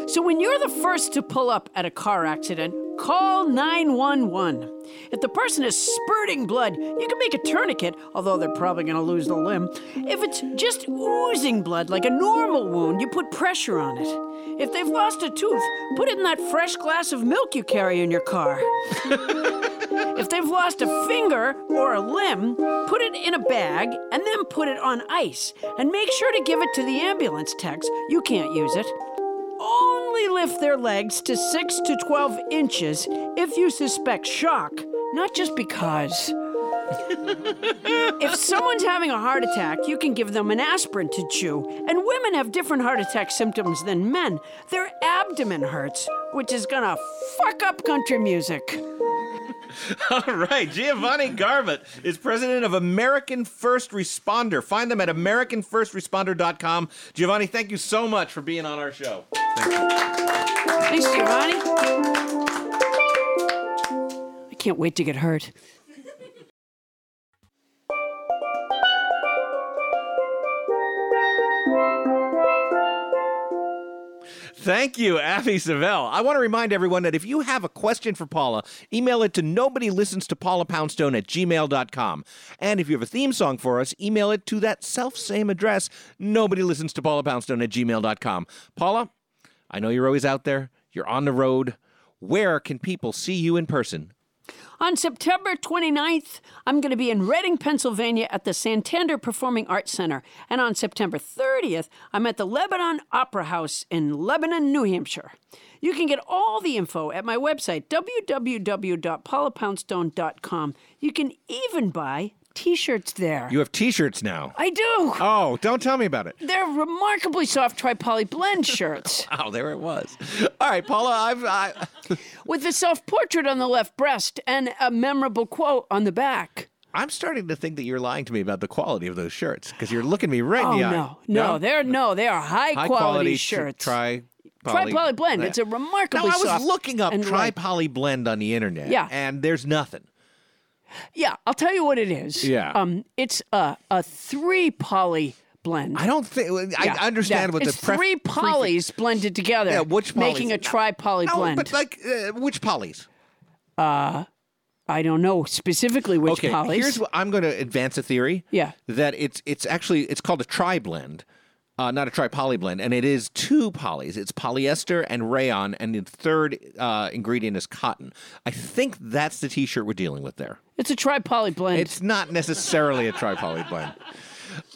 so, when you're the first to pull up at a car accident, call 911. If the person is spurting blood, you can make a tourniquet, although they're probably going to lose the limb. If it's just oozing blood like a normal wound, you put pressure on it. If they've lost a tooth, put it in that fresh glass of milk you carry in your car. If they've lost a finger or a limb, put it in a bag and then put it on ice. And make sure to give it to the ambulance techs. You can't use it. Only lift their legs to 6 to 12 inches if you suspect shock not just because. if someone's having a heart attack, you can give them an aspirin to chew. And women have different heart attack symptoms than men. Their abdomen hurts, which is gonna fuck up country music. All right, Giovanni Garbutt is president of American First Responder. Find them at AmericanFirstResponder.com. Giovanni, thank you so much for being on our show. Thank Thanks, Giovanni. I can't wait to get hurt. Thank you, Abby Savell. I want to remind everyone that if you have a question for Paula, email it to nobody listens to Paula Poundstone at gmail.com. And if you have a theme song for us, email it to that self same address, nobody listens to Paula Poundstone at gmail.com. Paula, I know you're always out there, you're on the road. Where can people see you in person? On September 29th, I'm going to be in Reading, Pennsylvania at the Santander Performing Arts Center. And on September 30th, I'm at the Lebanon Opera House in Lebanon, New Hampshire. You can get all the info at my website, www.paulapoundstone.com. You can even buy t shirts there. You have t shirts now. I do. Oh, don't tell me about it. They're remarkably soft tri-poly blend shirts Oh, there it was. All right, Paula, I've. I, with the self-portrait on the left breast and a memorable quote on the back. I'm starting to think that you're lying to me about the quality of those shirts because you're looking me right Oh in the eye. no, no, they're no, they are high, high quality, quality shirts. Tri Tri-poly blend. It's a No, remarkably I was looking up tri poly blend on the internet. Yeah. And there's nothing. Yeah, I'll tell you what it is. Yeah. Um, it's a a three poly blend. I don't think. I Yeah, understand yeah. what it's the pref- three polys blended together. Yeah, which making polys? a tri poly No, blend. but like uh, which polys? I don't know specifically which okay, polys. here's what I'm going to advance a theory. Yeah. That it's it's actually it's called a tri blend. Uh, not a tri poly blend, and it is two polys. It's polyester and rayon, and the third uh, ingredient is cotton. I think that's the T-shirt we're dealing with there. it's a tri poly blend. It's not necessarily a tri poly blend.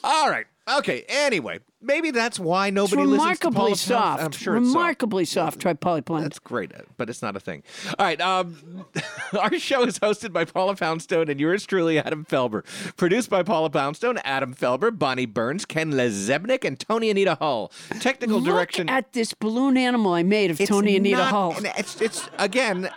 All right. Okay. Anyway, maybe that's why It's nobody listens to remarkably Paula Pound- soft. I'm sure it's soft. remarkably soft tri poly blend. That's great, but it's not a thing. All right. Um, our show is hosted by Paula Poundstone and yours truly, Adam Felber. Produced by Paula Poundstone, Adam Felber, Bonnie Burns, Ken LaZebnik, and Tony Anita Hull. Technical Look direction. at this balloon animal I made of It's Tony Anita not- Hull. It's, it's again.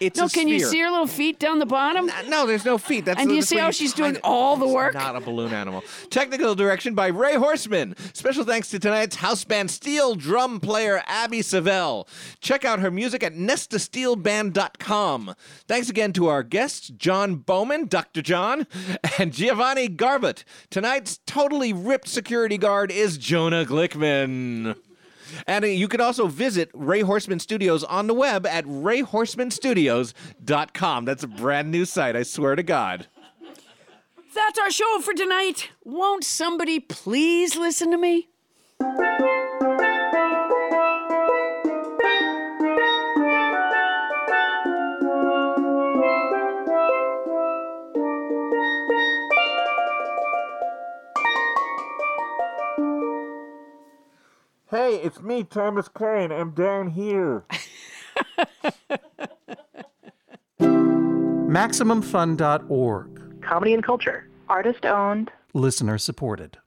It's No, can you see her little feet down the bottom? No, there's no feet. That's And do you see how she's doing all the work? Not a balloon animal. Technical direction by Ray Horseman. Special thanks to tonight's house band steel drum player Abby Savell. Check out her music at nestasteelband.com. Thanks again to our guests John Bowman, Dr. John, and Giovanni Garbutt. Tonight's totally ripped security guard is Jonah Glickman. And you can also visit Ray Horseman Studios on the web at rayhorsemanstudios.com. That's a brand new site, I swear to God. That's our show for tonight. Won't somebody please listen to me? Hey, it's me, Thomas Coyne. I'm down here. MaximumFun.org. Comedy and culture. Artist owned. Listener supported.